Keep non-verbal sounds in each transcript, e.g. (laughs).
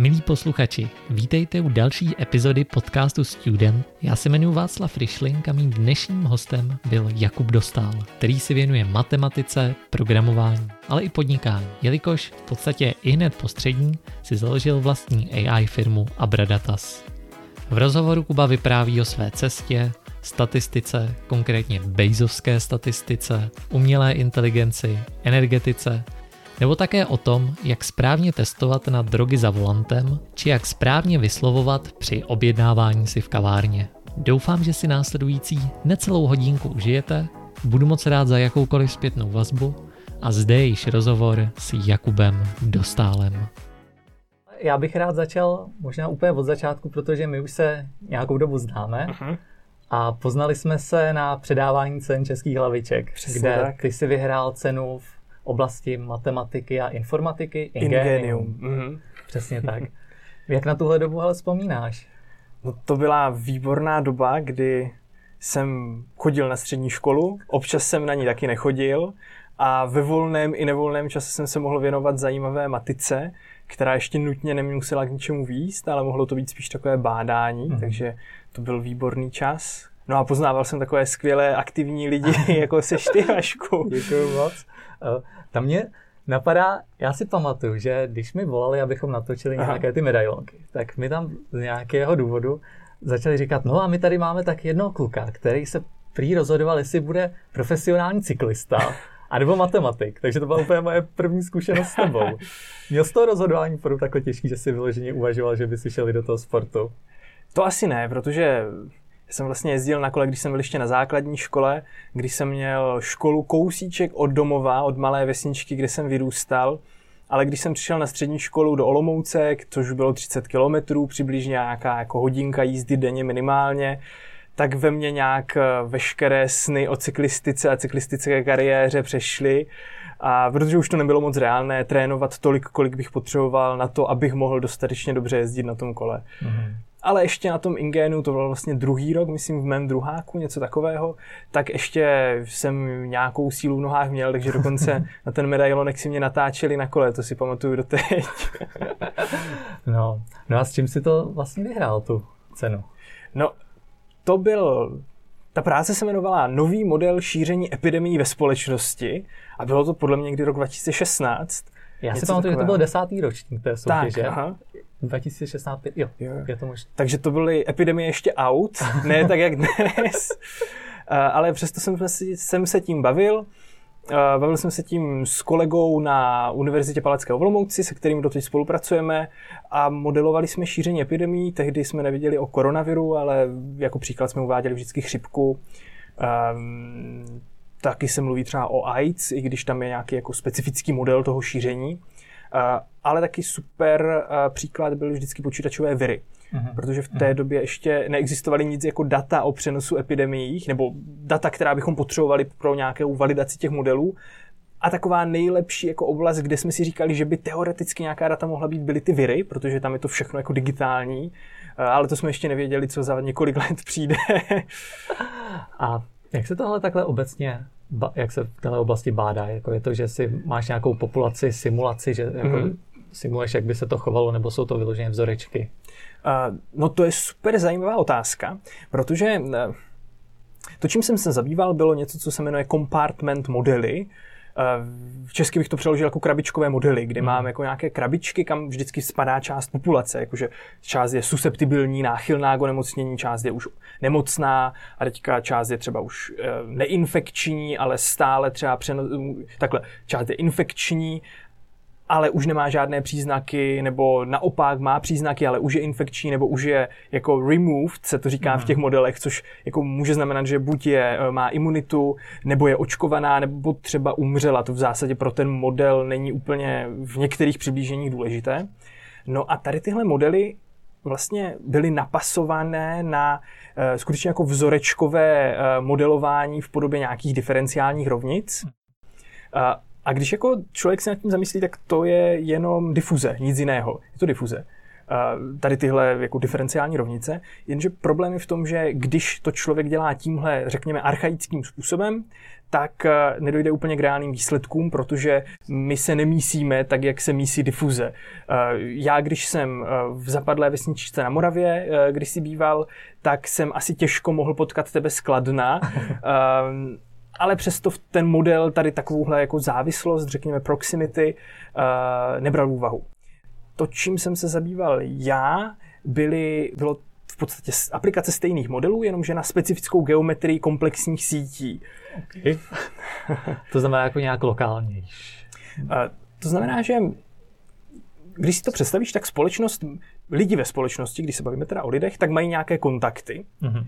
Milí posluchači, vítejte u další epizody podcastu Student. Já se jmenuji Václav Ryšlink a mým dnešním hostem byl Jakub Dostál, který si věnuje matematice, programování, ale i podnikání, jelikož v podstatě i hned po střední si založil vlastní AI firmu Abradatas. V rozhovoru Kuba vypráví o své cestě, statistice, konkrétně Bezovské statistice, umělé inteligenci, energetice, nebo také o tom, jak správně testovat na drogy za volantem, či jak správně vyslovovat při objednávání si v kavárně. Doufám, že si následující necelou hodinku užijete, budu moc rád za jakoukoliv zpětnou vazbu a zde již rozhovor s Jakubem Dostálem. Já bych rád začal možná úplně od začátku, protože my už se nějakou dobu známe. Uh-huh. A poznali jsme se na předávání cen českých hlaviček, Přesně kde tak. ty si vyhrál cenu v oblasti matematiky a informatiky. Ingenium. Ingenium. Mm-hmm. Přesně tak. Jak na tuhle dobu ale vzpomínáš? No to byla výborná doba, kdy jsem chodil na střední školu, občas jsem na ní taky nechodil a ve volném i nevolném čase jsem se mohl věnovat zajímavé matice, která ještě nutně nemusela k ničemu výst, ale mohlo to být spíš takové bádání, mm-hmm. takže to byl výborný čas. No a poznával jsem takové skvělé aktivní lidi, (laughs) jako se ty, Děkuji moc. Tam mě napadá, já si pamatuju, že když mi volali, abychom natočili Aha. nějaké ty medailonky, tak mi tam z nějakého důvodu začali říkat, no a my tady máme tak jednoho kluka, který se prý rozhodoval, jestli bude profesionální cyklista, (laughs) anebo matematik. Takže to byla úplně moje první zkušenost s tebou. Měl z toho rozhodování opravdu takhle těžký, že si vyloženě uvažoval, že by si šel do toho sportu? To asi ne, protože já jsem vlastně jezdil na kole, když jsem byl ještě na základní škole, když jsem měl školu kousíček od domova, od malé vesničky, kde jsem vyrůstal. Ale když jsem přišel na střední školu do Olomouce, což bylo 30 kilometrů, přibližně nějaká jako hodinka jízdy denně minimálně, tak ve mně nějak eh, veškeré sny o cyklistice a cyklistické kariéře přešly. A protože už to nebylo moc reálné trénovat tolik, kolik bych potřeboval na to, abych mohl dostatečně dobře jezdit na tom kole. Mm-hmm ale ještě na tom Ingenu, to byl vlastně druhý rok, myslím v mém druháku, něco takového, tak ještě jsem nějakou sílu v nohách měl, takže dokonce (laughs) na ten medailonek si mě natáčeli na kole, to si pamatuju do teď. (laughs) no, no a s čím si to vlastně vyhrál, tu cenu? No, to byl ta práce se jmenovala Nový model šíření epidemií ve společnosti a bylo to podle mě někdy rok 2016. Já si pamatuju, že to byl desátý ročník té soutěže. Tak, aha. 2016, jo, jo. je to možné. Takže to byly epidemie ještě out, ne (laughs) tak jak dnes. Ale přesto jsem, jsem se tím bavil. Bavil jsem se tím s kolegou na Univerzitě Palackého v Olomouci, se kterým doteď spolupracujeme a modelovali jsme šíření epidemí. Tehdy jsme nevěděli o koronaviru, ale jako příklad jsme uváděli vždycky chřipku. Um, taky se mluví třeba o AIDS, i když tam je nějaký jako specifický model toho šíření. Uh, ale taky super uh, příklad byly vždycky počítačové viry. Uh-huh. Protože v té uh-huh. době ještě neexistovaly nic jako data o přenosu epidemiích, nebo data, která bychom potřebovali pro nějakou validaci těch modelů. A taková nejlepší jako oblast, kde jsme si říkali, že by teoreticky nějaká data mohla být, byly ty viry, protože tam je to všechno jako digitální, uh, ale to jsme ještě nevěděli, co za několik (laughs) let přijde. A jak se tohle takhle obecně jak se v této oblasti bádá? Jako je to, že si máš nějakou populaci, simulaci, že jako mm-hmm. simuluješ, jak by se to chovalo, nebo jsou to vyloženě vzorečky? Uh, no to je super zajímavá otázka, protože uh, to, čím jsem se zabýval, bylo něco, co se jmenuje compartment modely, v česky bych to přeložil jako krabičkové modely, kde hmm. máme jako nějaké krabičky, kam vždycky spadá část populace, jakože část je susceptibilní, náchylná k onemocnění, část je už nemocná a teďka část je třeba už eh, neinfekční, ale stále třeba přeno- takhle, část je infekční ale už nemá žádné příznaky, nebo naopak má příznaky, ale už je infekční, nebo už je jako removed, se to říká mm. v těch modelech, což jako může znamenat, že buď je, eh, má imunitu, nebo je očkovaná, nebo třeba umřela. To v zásadě pro ten model není úplně v některých přiblíženích důležité. No a tady tyhle modely vlastně byly napasované na uh, skutečně jako vzorečkové uh, modelování v podobě nějakých diferenciálních rovnic. Uh, a když jako člověk se nad tím zamyslí, tak to je jenom difuze, nic jiného. Je to difuze. Tady tyhle jako diferenciální rovnice, jenže problém je v tom, že když to člověk dělá tímhle, řekněme, archaickým způsobem, tak eh, nedojde úplně k reálným výsledkům, protože my se nemísíme tak, jak se mísí difuze. Eh, já, když jsem v zapadlé vesničce na Moravě, když si býval, tak jsem asi těžko mohl potkat tebe skladna, (laughs) ale přesto ten model tady takovouhle jako závislost, řekněme proximity, nebral v úvahu. To, čím jsem se zabýval já, byly, bylo v podstatě aplikace stejných modelů, jenomže na specifickou geometrii komplexních sítí. Okay. to znamená jako nějak lokálnější. To znamená, že když si to představíš, tak společnost, lidi ve společnosti, když se bavíme teda o lidech, tak mají nějaké kontakty. Mm-hmm.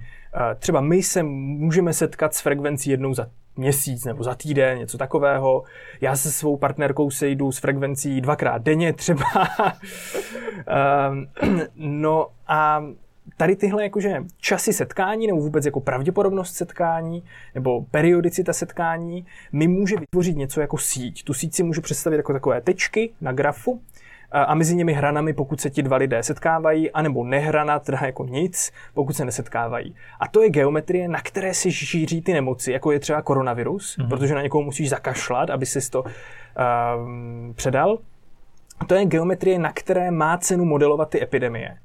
Třeba my se můžeme setkat s frekvencí jednou za měsíc nebo za týden, něco takového. Já se svou partnerkou sejdu s frekvencí dvakrát denně třeba. (laughs) Ehm, no a tady tyhle jakože časy setkání nebo vůbec jako pravděpodobnost setkání nebo periodicita setkání mi může vytvořit něco jako síť. Tu síť si můžu představit jako takové tečky na grafu a mezi nimi hranami, pokud se ti dva lidé setkávají, anebo nehrana, teda jako nic, pokud se nesetkávají. A to je geometrie, na které si šíří ty nemoci, jako je třeba koronavirus, mm-hmm. protože na někoho musíš zakašlat, aby si to uh, předal. A to je geometrie, na které má cenu modelovat ty epidemie.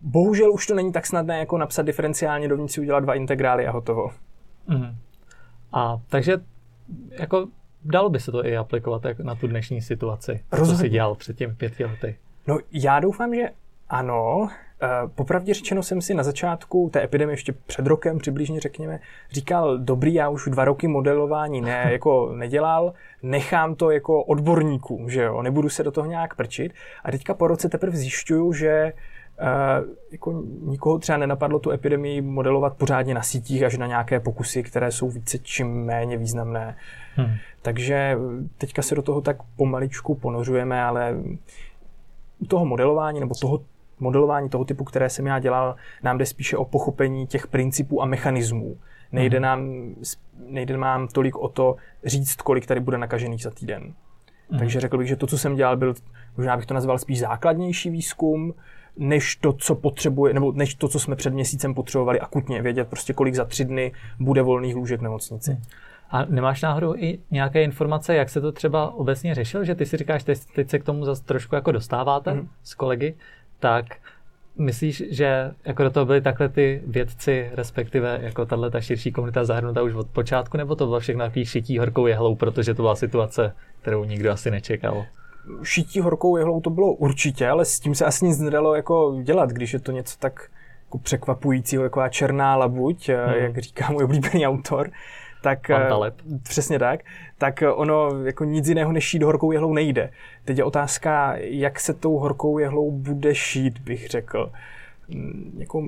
Bohužel už to není tak snadné, jako napsat diferenciálně dovnitř si udělat dva integrály a hotovo. Mm. A takže jako dalo by se to i aplikovat na tu dnešní situaci, Rozhodně. co jsi dělal před těmi pěti lety. No já doufám, že ano. Eh, popravdě řečeno jsem si na začátku té epidemie, ještě před rokem přibližně řekněme, říkal, dobrý, já už dva roky modelování ne, (laughs) jako nedělal, nechám to jako odborníkům, že jo, nebudu se do toho nějak prčit. A teďka po roce teprve zjišťuju, že Uh, jako nikoho třeba nenapadlo tu epidemii modelovat pořádně na sítích až na nějaké pokusy, které jsou více čím méně významné. Hmm. Takže teďka se do toho tak pomaličku ponořujeme, ale u toho modelování nebo toho modelování toho typu, které jsem já dělal, nám jde spíše o pochopení těch principů a mechanismů. Nejde, hmm. nám, nejde nám tolik o to říct, kolik tady bude nakažených za týden. Hmm. Takže řekl bych, že to, co jsem dělal, byl, možná bych to nazval spíš základnější výzkum, než to, co potřebuje, nebo než to, co jsme před měsícem potřebovali akutně vědět, prostě kolik za tři dny bude volných lůžek v nemocnici. Hmm. A nemáš náhodou i nějaké informace, jak se to třeba obecně řešil, že ty si říkáš, teď, teď se k tomu zase trošku jako dostáváte mm. s kolegy, tak myslíš, že jako do toho byly takhle ty vědci, respektive jako tahle ta širší komunita zahrnuta už od počátku, nebo to bylo všechno takový šití horkou jehlou, protože to byla situace, kterou nikdo asi nečekal? Šití horkou jehlou to bylo určitě, ale s tím se asi nic nedalo jako dělat, když je to něco tak jako překvapujícího, jako černá labuť, hmm. jak říká můj oblíbený autor tak Pantalep. Eh, přesně tak, tak ono jako nic jiného než šít horkou jehlou nejde. Teď je otázka, jak se tou horkou jehlou bude šít, bych řekl. Jako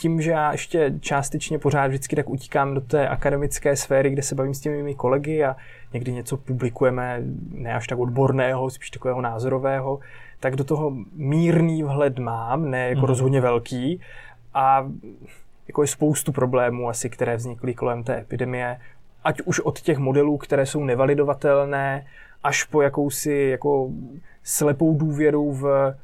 tím, že já ještě částečně pořád vždycky tak utíkám do té akademické sféry, kde se bavím s těmi mými kolegy a někdy něco publikujeme, ne až tak odborného, spíš takového názorového, tak do toho mírný vhled mám, ne jako mm. rozhodně velký. A jako je spoustu problémů asi, které vznikly kolem té epidemie, ať už od těch modelů, které jsou nevalidovatelné, až po jakousi jako slepou důvěru v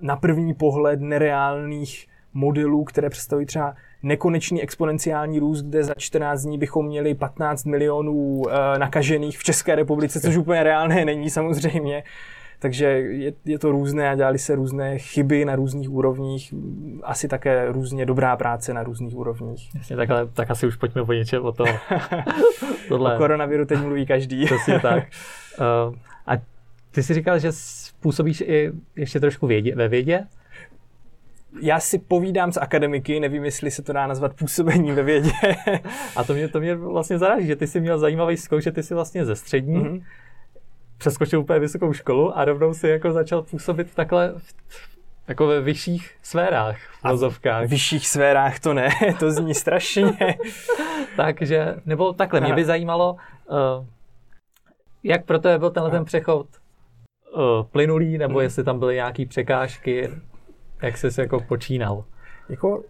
na první pohled nereálných modelů, které představují třeba nekonečný exponenciální růst, kde za 14 dní bychom měli 15 milionů e, nakažených v České republice, což úplně reálné není samozřejmě. Takže je, je to různé a dělali se různé chyby na různých úrovních, asi také různě dobrá práce na různých úrovních. Jasně, takhle, tak asi už pojďme po něčem o to. (laughs) Tohle. O koronaviru teď mluví každý. Přesně tak. Uh, (laughs) ty jsi říkal, že působíš i ještě trošku vědě, ve vědě? já si povídám s akademiky, nevím, jestli se to dá nazvat působení ve vědě. (laughs) A to mě, to mě vlastně zaráží, že ty jsi měl zajímavý zkouš, že ty jsi vlastně ze střední, mm-hmm přeskočil úplně vysokou školu a rovnou si jako začal působit takhle v, jako ve vyšších sférách, v vozovkách. Vyšších sférách to ne, to zní strašně. (laughs) Takže, nebo takhle, mě by (laughs) zajímalo, uh, jak pro tebe byl tenhle ten přechod plynulý, nebo hmm. jestli tam byly nějaké překážky, jak jsi se jako počínal? Jako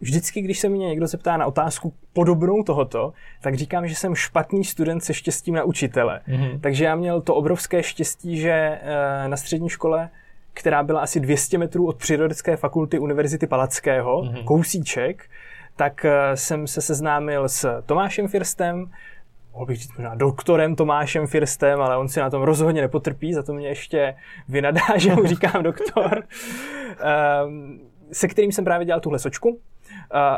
vždycky, když se mě někdo zeptá na otázku podobnou tohoto, tak říkám, že jsem špatný student se štěstím na učitele. Mm-hmm. Takže já měl to obrovské štěstí, že eh, na střední škole která byla asi 200 metrů od Přírodecké fakulty Univerzity Palackého, mm-hmm. kousíček, tak eh, jsem se seznámil s Tomášem Firstem, mohl bych říct možná doktorem Tomášem Firstem, ale on si na tom rozhodně nepotrpí, za to mě ještě vynadá, (laughs) že mu říkám doktor, um, se kterým jsem právě dělal tuhle sočku. Uh,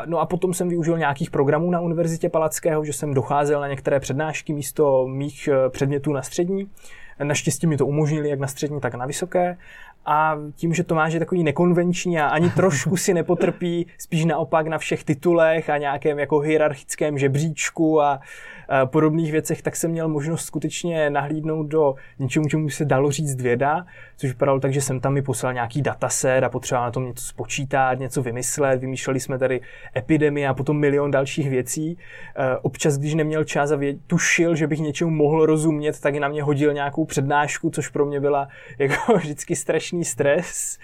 no a potom jsem využil nějakých programů na Univerzitě Palackého, že jsem docházel na některé přednášky místo mých eh, předmětů na střední. Naštěstí mi to umožnili jak na střední, tak na vysoké a tím, že Tomáš je takový nekonvenční a ani trošku si nepotrpí, spíš naopak na všech titulech a nějakém jako hierarchickém žebříčku a, a podobných věcech, tak jsem měl možnost skutečně nahlídnout do něčemu, čemu se dalo říct věda, což vypadalo tak, že jsem tam mi poslal nějaký dataset a potřeboval na tom něco spočítat, něco vymyslet, vymýšleli jsme tady epidemie a potom milion dalších věcí. E, občas, když neměl čas a vě- tušil, že bych něčemu mohl rozumět, tak na mě hodil nějakou přednášku, což pro mě byla (laughs) jako vždycky strašný stres.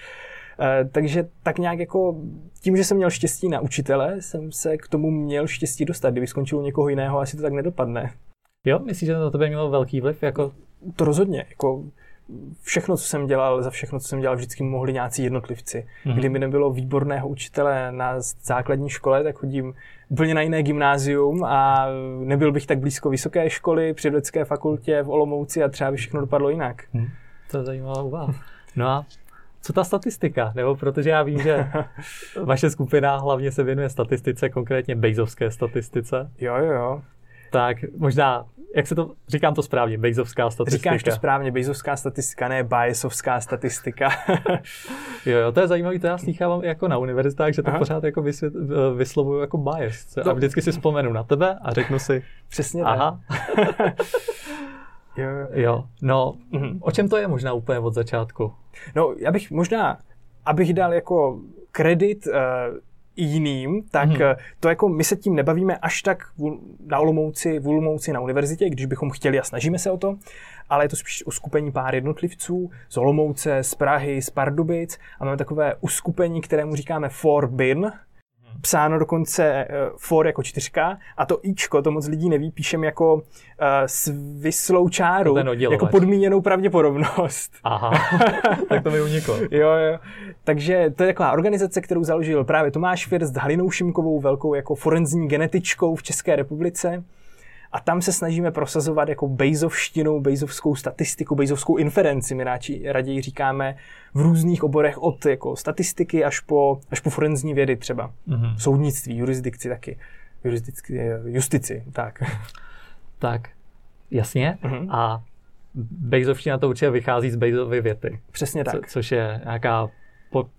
Uh, takže tak nějak jako tím, že jsem měl štěstí na učitele, jsem se k tomu měl štěstí dostat. Kdyby skončil někoho jiného, asi to tak nedopadne. Jo, myslíš, že to na tebe mělo velký vliv? Jako... To rozhodně. Jako všechno, co jsem dělal, za všechno, co jsem dělal, vždycky mohli nějací jednotlivci. Mm-hmm. Kdyby nebylo výborného učitele na základní škole, tak chodím úplně na jiné gymnázium a nebyl bych tak blízko vysoké školy, přírodecké fakultě v Olomouci a třeba by všechno dopadlo jinak. Mm. To je zajímavá úvaha. No a co ta statistika? Nebo protože já vím, že (laughs) vaše skupina hlavně se věnuje statistice, konkrétně Bejzovské statistice. Jo, jo, jo. Tak možná, jak se to, říkám to správně, Bejzovská statistika. Říkáš to správně, Bejzovská statistika, ne Bayesovská statistika. (laughs) jo, jo, to je zajímavé, to já slychávám jako na univerzitách, že to Aha. pořád jako vysvět, vyslovuju jako bias. A vždycky si vzpomenu na tebe a řeknu si, Přesně aha. (laughs) Jo, jo. No, mm-hmm. o čem to je možná úplně od začátku? No, já bych možná, abych dal jako kredit uh, jiným, tak mm-hmm. to jako my se tím nebavíme až tak na Olomouci, v Olomouci na univerzitě, když bychom chtěli a snažíme se o to, ale je to spíš uskupení pár jednotlivců z Olomouce, z Prahy, z Pardubic a máme takové uskupení, kterému říkáme Forbin, psáno dokonce uh, for jako čtyřka a to ičko, to moc lidí neví, píšem jako uh, s vyslou čáru, jako podmíněnou pravděpodobnost. Aha, (laughs) tak to mi uniklo. jo, jo. Takže to je taková organizace, kterou založil právě Tomáš First s Halinou Šimkovou, velkou jako forenzní genetičkou v České republice. A tam se snažíme prosazovat jako bejzovštinu, bejzovskou statistiku, bejzovskou inferenci, my radši, raději říkáme v různých oborech od jako statistiky až po, až po forenzní vědy třeba. Mm-hmm. Soudnictví, jurisdikci taky. Jurisdikci, justici, tak. (laughs) Tak, jasně. Mm-hmm. A Bejzovština to určitě vychází z Bejzovy věty. Přesně tak. Co, což je nějaká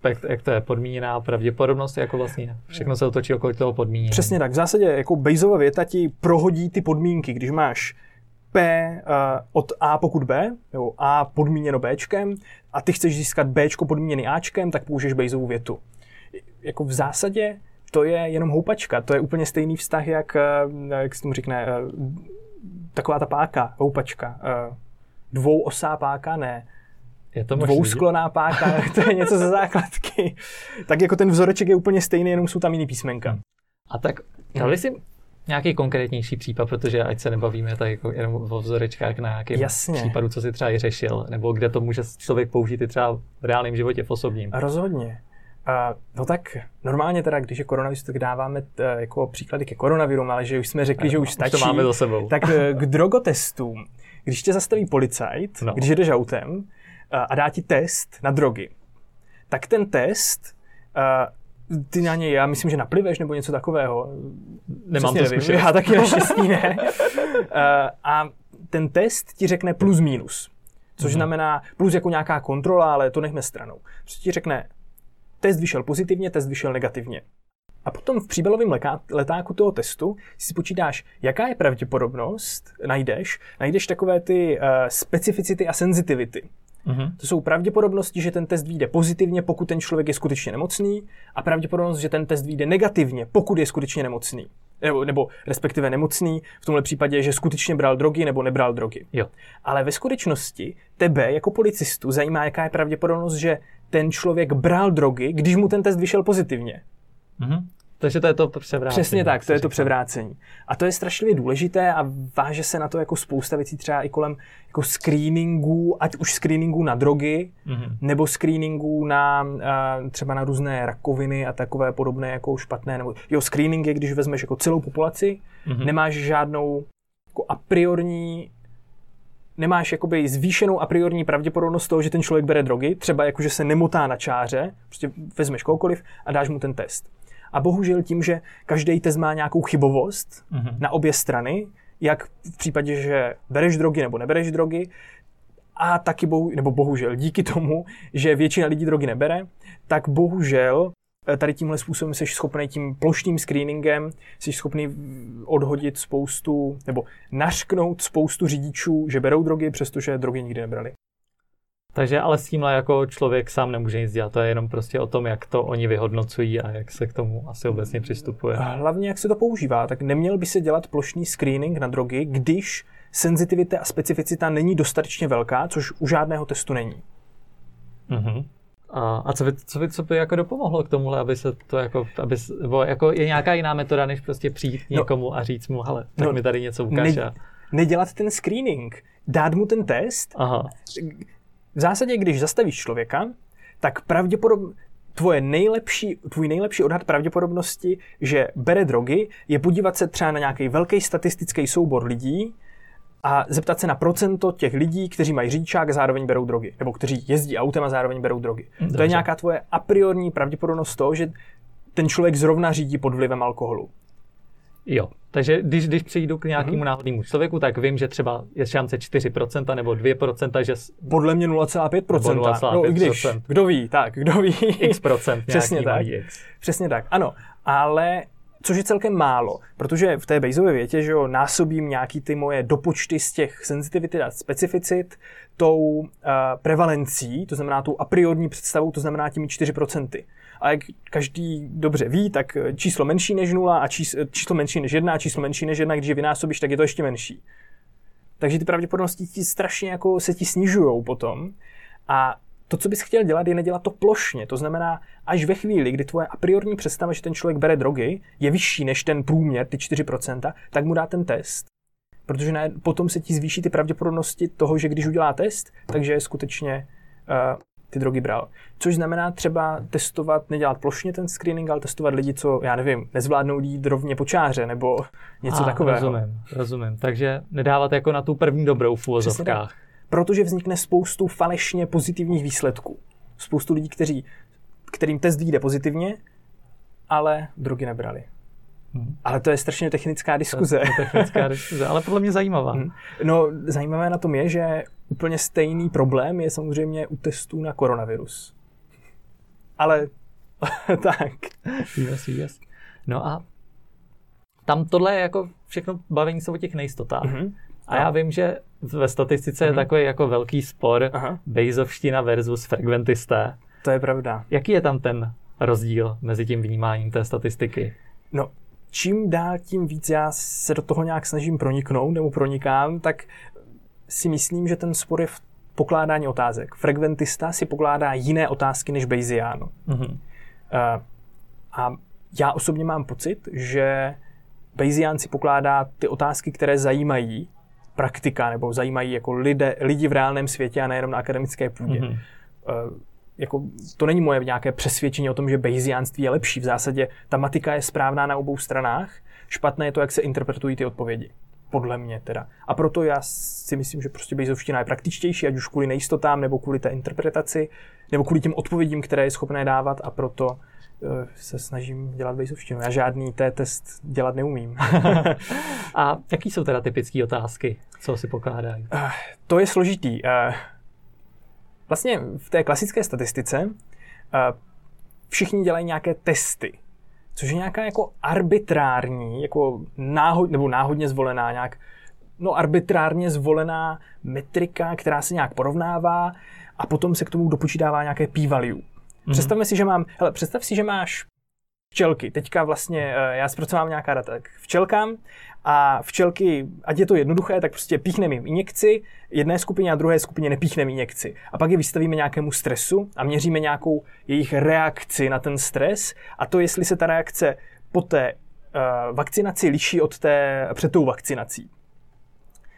jak, jak to je podmíněná pravděpodobnost, jako vlastně všechno se otočí okolo toho podmínění. Přesně tak. V zásadě jako Bayesova věta ti prohodí ty podmínky. Když máš P uh, od A pokud B, nebo A podmíněno Bčkem, a ty chceš získat Bčko podmíněný Ačkem, tak použiješ Bayesovu větu. Jako v zásadě to je jenom houpačka. To je úplně stejný vztah, jak, eh, jak se tomu řekne, eh, taková ta páka, houpačka. Dvouosá páka, ne je to dvouskloná páka, (laughs) to je něco ze základky. tak jako ten vzoreček je úplně stejný, jenom jsou tam jiný písmenka. A tak dali si nějaký konkrétnější případ, protože ať se nebavíme tak jako jenom o vzorečkách na nějakém Jasně. případu, co si třeba i řešil, nebo kde to může člověk použít i třeba v reálném životě, v osobním. Rozhodně. Uh, no tak normálně teda, když je koronavirus, tak dáváme t, uh, jako příklady ke koronaviru, ale že už jsme řekli, že už stačí. to máme za sebou. Tak uh, k drogotestům. Když tě zastaví policajt, no. když jdeš autem, a dá ti test na drogy, tak ten test ty na něj, já myslím, že napliveš nebo něco takového. Nemám Přesně to nevím, Já taky (laughs) naštěstí ne. a ten test ti řekne plus minus. Což mm-hmm. znamená plus jako nějaká kontrola, ale to nechme stranou. Prostě ti řekne, test vyšel pozitivně, test vyšel negativně. A potom v příbalovém letáku toho testu si počítáš, jaká je pravděpodobnost, najdeš, najdeš takové ty uh, specificity a senzitivity. Mm-hmm. To jsou pravděpodobnosti, že ten test vyjde pozitivně, pokud ten člověk je skutečně nemocný, a pravděpodobnost, že ten test vyjde negativně, pokud je skutečně nemocný. Nebo, nebo respektive nemocný, v tomhle případě, že skutečně bral drogy nebo nebral drogy. Jo. Ale ve skutečnosti tebe jako policistu zajímá, jaká je pravděpodobnost, že ten člověk bral drogy, když mu ten test vyšel pozitivně. Mm-hmm. Takže to je to převrácení. Přesně tak, to je to převrácení. A to je strašlivě důležité a váže se na to jako spousta věcí třeba i kolem jako screeningů, ať už screeningů na drogy, mm-hmm. nebo screeningů na třeba na různé rakoviny a takové podobné jako špatné. Nebo, jo, screening je, když vezmeš jako celou populaci, mm-hmm. nemáš žádnou jako a priorní nemáš jakoby zvýšenou a priorní pravděpodobnost toho, že ten člověk bere drogy, třeba jako, že se nemotá na čáře, prostě vezmeš kohokoliv a dáš mu ten test. A bohužel tím, že každý test má nějakou chybovost mm-hmm. na obě strany, jak v případě, že bereš drogy nebo nebereš drogy, a taky bohu, nebo bohužel díky tomu, že většina lidí drogy nebere, tak bohužel eh, tady tímhle způsobem jsi schopný tím plošným screeningem, jsi schopný odhodit spoustu, nebo našknout spoustu řidičů, že berou drogy, přestože drogy nikdy nebrali. Takže ale s tímhle jako člověk sám nemůže nic dělat, to je jenom prostě o tom, jak to oni vyhodnocují a jak se k tomu asi obecně přistupuje. Hlavně jak se to používá, tak neměl by se dělat plošný screening na drogy, když senzitivita a specificita není dostatečně velká, což u žádného testu není. Mm-hmm. A, a co, by, co, by, co by jako dopomohlo k tomuhle, aby se to jako, aby, bo jako je nějaká jiná metoda, než prostě přijít no, někomu a říct mu, hele, tak no, mi tady něco ukáž. Ne, nedělat ten screening, dát mu ten test. Aha. V zásadě, když zastavíš člověka, tak pravděpodobně tvoje nejlepší, tvůj nejlepší odhad pravděpodobnosti, že bere drogy, je podívat se třeba na nějaký velký statistický soubor lidí, a zeptat se na procento těch lidí, kteří mají řidičák a zároveň berou drogy, nebo kteří jezdí autem a zároveň berou drogy. Dobře. To je nějaká tvoje a priorní pravděpodobnost toho, že ten člověk zrovna řídí pod vlivem alkoholu. Jo, takže když, když přijdu k nějakému mm-hmm. náhodnému člověku, tak vím, že třeba je šance 4% nebo 2%, že... Podle mě 0,5%. 0,5%. No, když, kdo ví, tak, kdo ví. X procent Přesně tak. X. Přesně tak, ano. Ale což je celkem málo, protože v té Bayesově větě, že jo, násobím nějaký ty moje dopočty z těch senzitivity a specificit tou uh, prevalencí, to znamená tou a priorní představou, to znamená těmi 4%. A jak každý dobře ví, tak číslo menší než 0 a číslo, číslo menší než 1 a číslo menší než 1, když je vynásobíš, tak je to ještě menší. Takže ty pravděpodobnosti ti strašně jako se ti snižují potom. A to, co bys chtěl dělat, je nedělat to plošně. To znamená, až ve chvíli, kdy tvoje a priorní představa, že ten člověk bere drogy, je vyšší než ten průměr, ty 4%, tak mu dá ten test. Protože ne, potom se ti zvýší ty pravděpodobnosti toho, že když udělá test, takže skutečně uh, ty drogy bral. Což znamená třeba testovat, nedělat plošně ten screening, ale testovat lidi, co, já nevím, nezvládnou jít rovně po čáře, nebo něco ah, takového. Rozumím, rozumím. Takže nedávat jako na tu první dobrou v úvozovkách protože vznikne spoustu falešně pozitivních výsledků. Spoustu lidí, kteří, kterým test vyjde pozitivně, ale drogy nebrali. Hmm. Ale to je strašně technická diskuze. To je technická diskuze, ale podle mě zajímavá. (laughs) Hmm. No, zajímavé na tom je, že úplně stejný problém je samozřejmě u testů na koronavirus. Ale (laughs) tak. Yes, yes. No a tam tohle je jako všechno bavení se o těch nejistotách. Mm-hmm. A já vím, že ve statistice mm-hmm. je mhm. takový jako velký spor Aha. Bejzovština versus frekventisté. To je pravda. Jaký je tam ten rozdíl mezi tím vnímáním té statistiky? No, čím dál tím víc já se do toho nějak snažím proniknout nebo pronikám, tak si myslím, že ten spor je v pokládání otázek. Frekventista si pokládá jiné otázky než Bayesian. Mm-hmm. Uh, a já osobně mám pocit, že Bayesian si pokládá ty otázky, které zajímají praktika nebo zajímají jako lidé, lidi v reálném světě a nejenom na akademické půdě. Mm-hmm. Uh, jako, to není moje nějaké přesvědčení o tom, že Bayesiánství je lepší. V zásadě ta matika je správná na obou stranách. Špatné je to, jak se interpretují ty odpovědi. Podle mě teda. A proto já si myslím, že prostě Bayesovština je praktičtější, ať už kvůli nejistotám, nebo kvůli té interpretaci, nebo kvůli těm odpovědím, které je schopné dávat a proto Eh, se snažím dělat bejzovštinu. Já žádný té test dělat neumím. (laughs) a jaký jsou teda typické otázky, co si pokládají? Uh, to je složitý. Uh, vlastně v té klasické statistice všichni dělají nějaké testy, což je nějaká jako arbitrární, jako náhod, nebo náhodně zvolená, nějak no, arbitrárně zvolená metrika, která se nějak porovnává a potom se k tomu dopočítává nějaké p-value. Mm-hmm. Představme si, že mám, hele, představ si, že máš včelky. Teďka vlastně eh, já zpracovám nějaká data k včelkám a včelky, ať je to jednoduché, tak prostě píchneme jim injekci, jedné skupině a druhé skupině nepíchneme injekci. A pak je vystavíme nějakému stresu a měříme nějakou jejich reakci na ten stres a to, jestli se ta reakce po té uh, vakcinaci liší od té před tou vakcinací.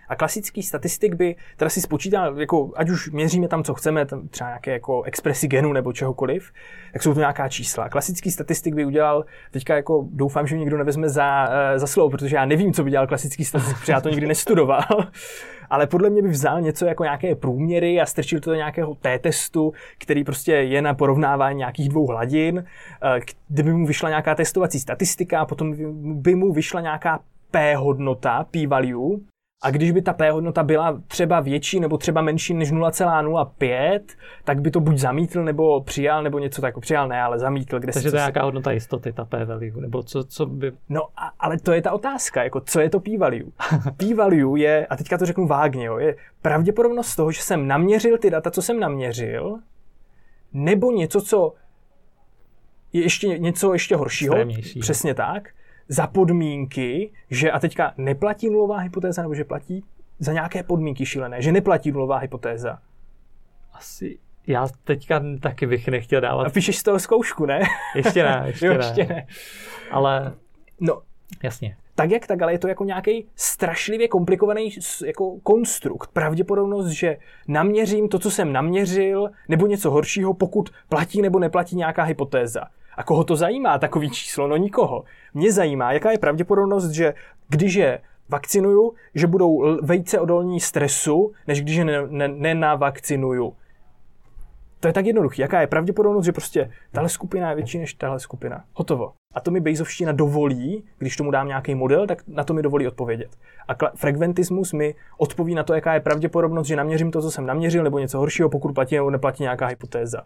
A klasický statistik by teda si spočítal, jako, ať už měříme tam, co chceme, tam třeba nějaké jako expresi genu nebo čehokoliv, tak jsou to nějaká čísla. Klasický statistik by udělal, teďka jako doufám, že někdo nevezme za, eh, za slovo, protože já nevím, co by dělal klasický statistik, protože já to nikdy nestudoval. (laughs) ale podle mě by vzal něco jako nějaké průměry a strčil to do nějakého t-testu, který prostě je na porovnávání nějakých dvou hladin, eh, kdyby mu vyšla nějaká testovací statistika, potom by mu vyšla nějaká p hodnota, p-value, a když by ta P hodnota byla třeba větší nebo třeba menší než 0,05, tak by to buď zamítl nebo přijal, nebo něco tak přijal, ne, ale zamítl. Kde Takže to je nějaká hodnota jistoty, ta P value, nebo co, co by... No, a, ale to je ta otázka, jako co je to P value? (laughs) P value je, a teďka to řeknu vágně, jo, je pravděpodobnost toho, že jsem naměřil ty data, co jsem naměřil, nebo něco, co je ještě něco ještě horšího, přesně tak, za podmínky, že a teďka neplatí nulová hypotéza, nebo že platí za nějaké podmínky šílené, že neplatí nulová hypotéza. Asi já teďka taky bych nechtěl dávat. A píšeš z toho zkoušku, ne? Ještě ne, (laughs) ještě, jo, ne. ještě ne. Ale, no, jasně. Tak jak tak, ale je to jako nějaký strašlivě komplikovaný jako konstrukt. Pravděpodobnost, že naměřím to, co jsem naměřil, nebo něco horšího, pokud platí nebo neplatí nějaká hypotéza. A koho to zajímá, takový číslo? No nikoho. Mě zajímá, jaká je pravděpodobnost, že když je vakcinuju, že budou vejce odolní stresu, než když je nenavakcinuju. Ne, ne to je tak jednoduché. Jaká je pravděpodobnost, že prostě tahle skupina je větší než tahle skupina. Hotovo. A to mi Bayesovština dovolí, když tomu dám nějaký model, tak na to mi dovolí odpovědět. A kla- frekventismus mi odpoví na to, jaká je pravděpodobnost, že naměřím to, co jsem naměřil, nebo něco horšího, pokud platí nebo neplatí nějaká hypotéza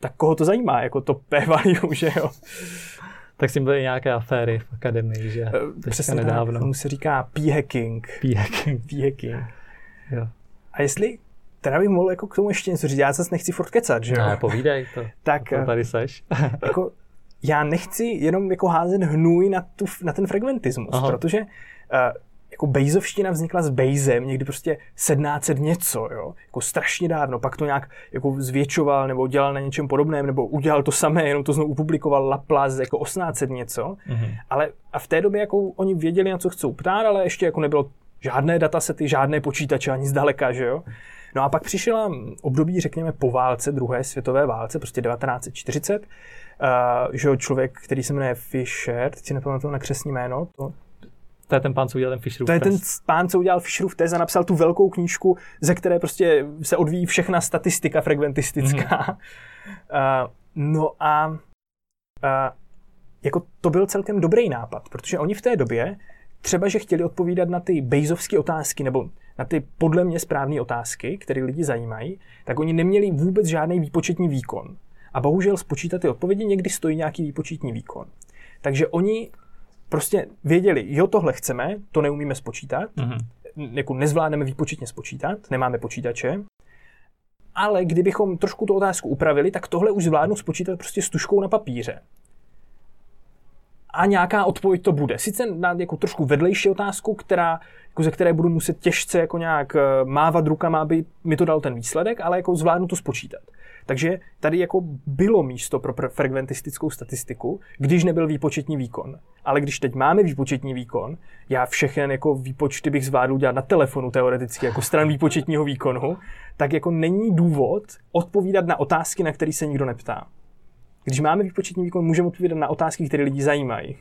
tak koho to zajímá, jako to p-value, (laughs) že jo? tak si byly nějaké aféry v akademii, že? Eh, přesně nedávno. Tomu se říká p-hacking. P-hacking. P-hacking. Jo. A jestli teda bych mohl jako k tomu ještě něco říct, já zase nechci furt kecat, že jo? Ne, povídej to. tak, to tady seš. (laughs) jako, já nechci jenom jako házet hnůj na, tu, na ten fragmentismus, Aha. protože uh, jako Bejzovština vznikla s Bejzem někdy prostě 1700 něco, jo, jako strašně dávno, pak to nějak jako zvětšoval nebo dělal na něčem podobném, nebo udělal to samé, jenom to znovu publikoval Laplace jako 1800 něco, mm-hmm. ale a v té době jako oni věděli, na co chcou ptát, ale ještě jako nebylo žádné datasety, žádné počítače, ani zdaleka, že jo. No a pak přišla období, řekněme, po válce, druhé světové válce, prostě 1940, uh, že jo, člověk, který se jmenuje Fisher, teď si nepamatuju na křesní jméno, to to je ten pán, co udělal ten Fisherův To je ten pán, co udělal Fisherův test a napsal tu velkou knížku, ze které prostě se odvíjí všechna statistika frekventistická. Mm. Uh, (laughs) no a uh, jako to byl celkem dobrý nápad, protože oni v té době třeba, že chtěli odpovídat na ty bejzovské otázky, nebo na ty podle mě správné otázky, které lidi zajímají, tak oni neměli vůbec žádný výpočetní výkon. A bohužel spočítat ty odpovědi někdy stojí nějaký výpočetní výkon. Takže oni prostě věděli, jo, tohle chceme, to neumíme spočítat, mm-hmm. jako nezvládneme výpočetně spočítat, nemáme počítače, ale kdybychom trošku tu otázku upravili, tak tohle už zvládnu spočítat prostě s tuškou na papíře. A nějaká odpověď to bude. Sice na jako trošku vedlejší otázku, která, jako ze které budu muset těžce jako nějak eh, mávat rukama, aby mi to dal ten výsledek, ale jako zvládnu to spočítat. Takže tady jako bylo místo pro frekventistickou statistiku, když nebyl výpočetní výkon. Ale když teď máme výpočetní výkon, já všechny jako výpočty bych zvládl dělat na telefonu teoreticky, jako stran výpočetního výkonu, tak jako není důvod odpovídat na otázky, na které se nikdo neptá. Když máme výpočetní výkon, můžeme odpovídat na otázky, které lidi zajímají.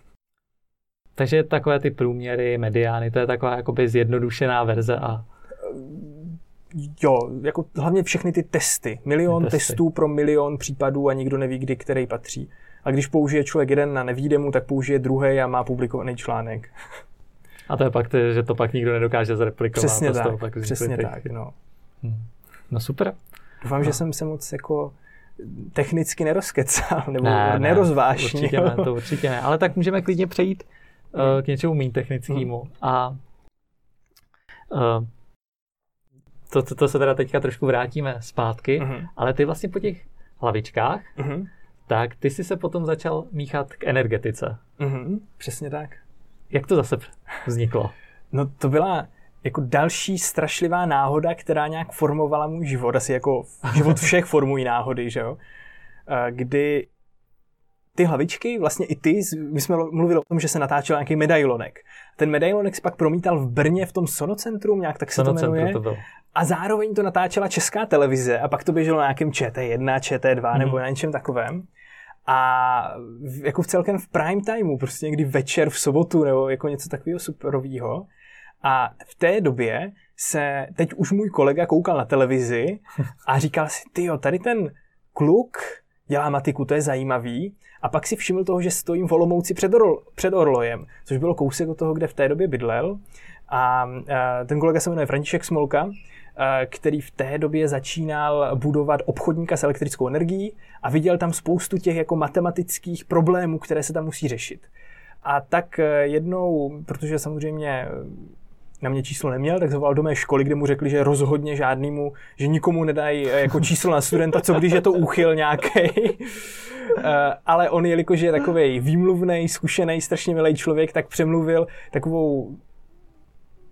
Takže takové ty průměry, mediány, to je taková jakoby zjednodušená verze a Jo, jako hlavně všechny ty testy. Milion testy. testů pro milion případů a nikdo neví, kdy který patří. A když použije člověk jeden na nevídemu, tak použije druhý a má publikovaný článek. A to je pak, že to pak nikdo nedokáže zreplikovat. Přesně tak, pak přesně tak, no. Hmm. No super. Doufám, no. že jsem se moc jako technicky nerozkecal, (laughs) nebo ne, nerozvášnil. Ne, určitě ne, to určitě ne. Ale tak můžeme klidně přejít uh, k něčemu méně technickému. Hmm. A uh, to, to, to se teda teďka trošku vrátíme zpátky, uh-huh. ale ty vlastně po těch hlavičkách, uh-huh. tak ty jsi se potom začal míchat k energetice. Uh-huh. Přesně tak. Jak to zase vzniklo? No to byla jako další strašlivá náhoda, která nějak formovala můj život. Asi jako život všech formují náhody, že jo? Kdy ty hlavičky, vlastně i ty, my jsme mluvili o tom, že se natáčel nějaký medailonek. Ten medailonek se pak promítal v Brně v tom Sonocentrum, nějak tak se to jmenuje. To bylo. A zároveň to natáčela česká televize a pak to běželo na nějakém ČT1, ČT2 mm-hmm. nebo na něčem takovém. A jako v celkem v prime timeu, prostě někdy večer v sobotu nebo jako něco takového superového. A v té době se teď už můj kolega koukal na televizi a říkal si, ty tady ten kluk dělá matiku, to je zajímavý. A pak si všiml toho, že stojím v Olomouci před, Orlo, před Orlojem, což bylo kousek od toho, kde v té době bydlel. A, a ten kolega se jmenuje František Smolka, a, který v té době začínal budovat obchodníka s elektrickou energií a viděl tam spoustu těch jako matematických problémů, které se tam musí řešit. A tak jednou, protože samozřejmě na mě číslo neměl, tak zavolal do mé školy, kde mu řekli, že rozhodně žádnému, že nikomu nedají eh, jako číslo na studenta, co když je to úchyl nějaký. (laughs) Eh, ale on, jelikož je takový výmluvný, zkušený, strašně milý člověk, tak přemluvil takovou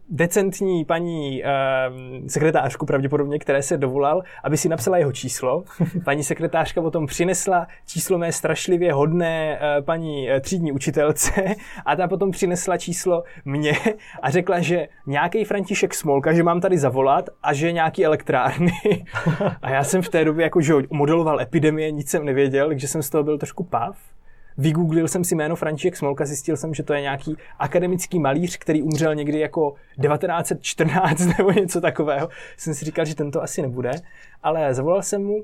decentní paní uh, sekretářku pravděpodobně, které se dovolal, aby si napsala jeho číslo. (laughs) Paní sekretářka potom přinesla číslo mé strašlivě hodné uh, paní uh, třídní učitelce a ta potom přinesla číslo mě a řekla, že nějaký František Smolka, že mám tady zavolat a že nějaký elektrárny. (laughs) a já jsem v té době jako, že modeloval epidemie, nic jsem nevěděl, takže jsem z toho byl trošku pav. Vygooglil jsem si jméno František Smolka, zjistil jsem, že to je nějaký akademický malíř, který umřel někdy jako 1914 (laughs) nebo něco takového. Jsem si říkal, že tento asi nebude, ale zavolal jsem mu,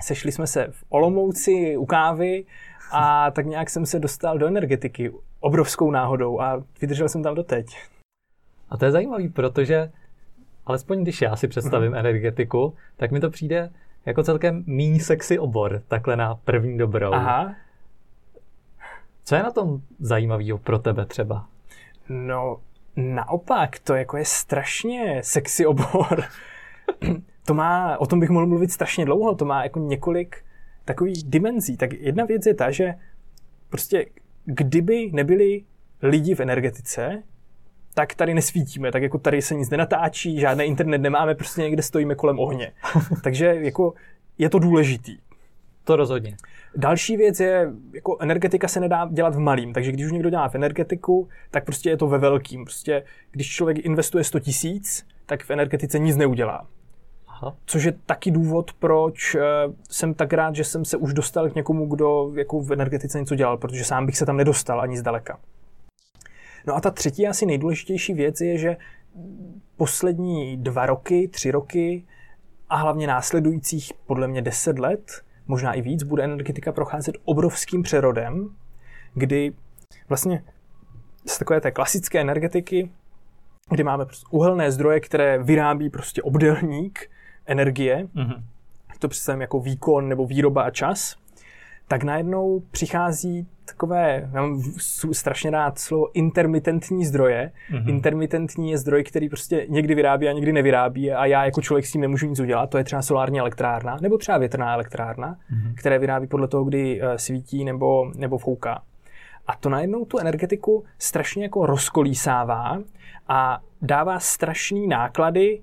sešli jsme se v Olomouci u kávy a tak nějak jsem se dostal do energetiky obrovskou náhodou a vydržel jsem tam doteď. A to je zajímavý, protože alespoň když já si představím mm-hmm. energetiku, tak mi to přijde jako celkem méně sexy obor, takhle na první dobrou. Aha. Co je na tom zajímavého pro tebe třeba? No, naopak, to jako je strašně sexy obor. (clears throat) to má, o tom bych mohl mluvit strašně dlouho, to má jako několik takových dimenzí. Tak jedna věc je ta, že prostě kdyby nebyli lidi v energetice, tak tady nesvítíme, tak jako tady se nic nenatáčí, žádný internet nemáme, prostě někde stojíme kolem ohně. (laughs) Takže jako je to důležitý. To rozhodně. Další věc je, jako energetika se nedá dělat v malým, takže když už někdo dělá v energetiku, tak prostě je to ve velkým. Prostě když člověk investuje 100 tisíc, tak v energetice nic neudělá. Aha. Což je taky důvod, proč uh, jsem tak rád, že jsem se už dostal k někomu, kdo jako v energetice něco dělal, protože sám bych se tam nedostal ani zdaleka. No a ta třetí asi nejdůležitější věc je, že poslední dva roky, tři roky a hlavně následujících podle mě deset let možná i víc, bude energetika procházet obrovským přerodem, kdy vlastně z takové té klasické energetiky, kdy máme prostě uhelné zdroje, které vyrábí prostě obdelník energie, mm-hmm. to představím jako výkon nebo výroba a čas, tak najednou přichází takové, já mám strašně rád slovo intermitentní zdroje. Mm-hmm. Intermitentní je zdroj, který prostě někdy vyrábí a někdy nevyrábí a já jako člověk s tím nemůžu nic udělat. To je třeba solární elektrárna nebo třeba větrná elektrárna, mm-hmm. které vyrábí podle toho, kdy eh, svítí nebo, nebo fouká. A to najednou tu energetiku strašně jako rozkolísává a dává strašný náklady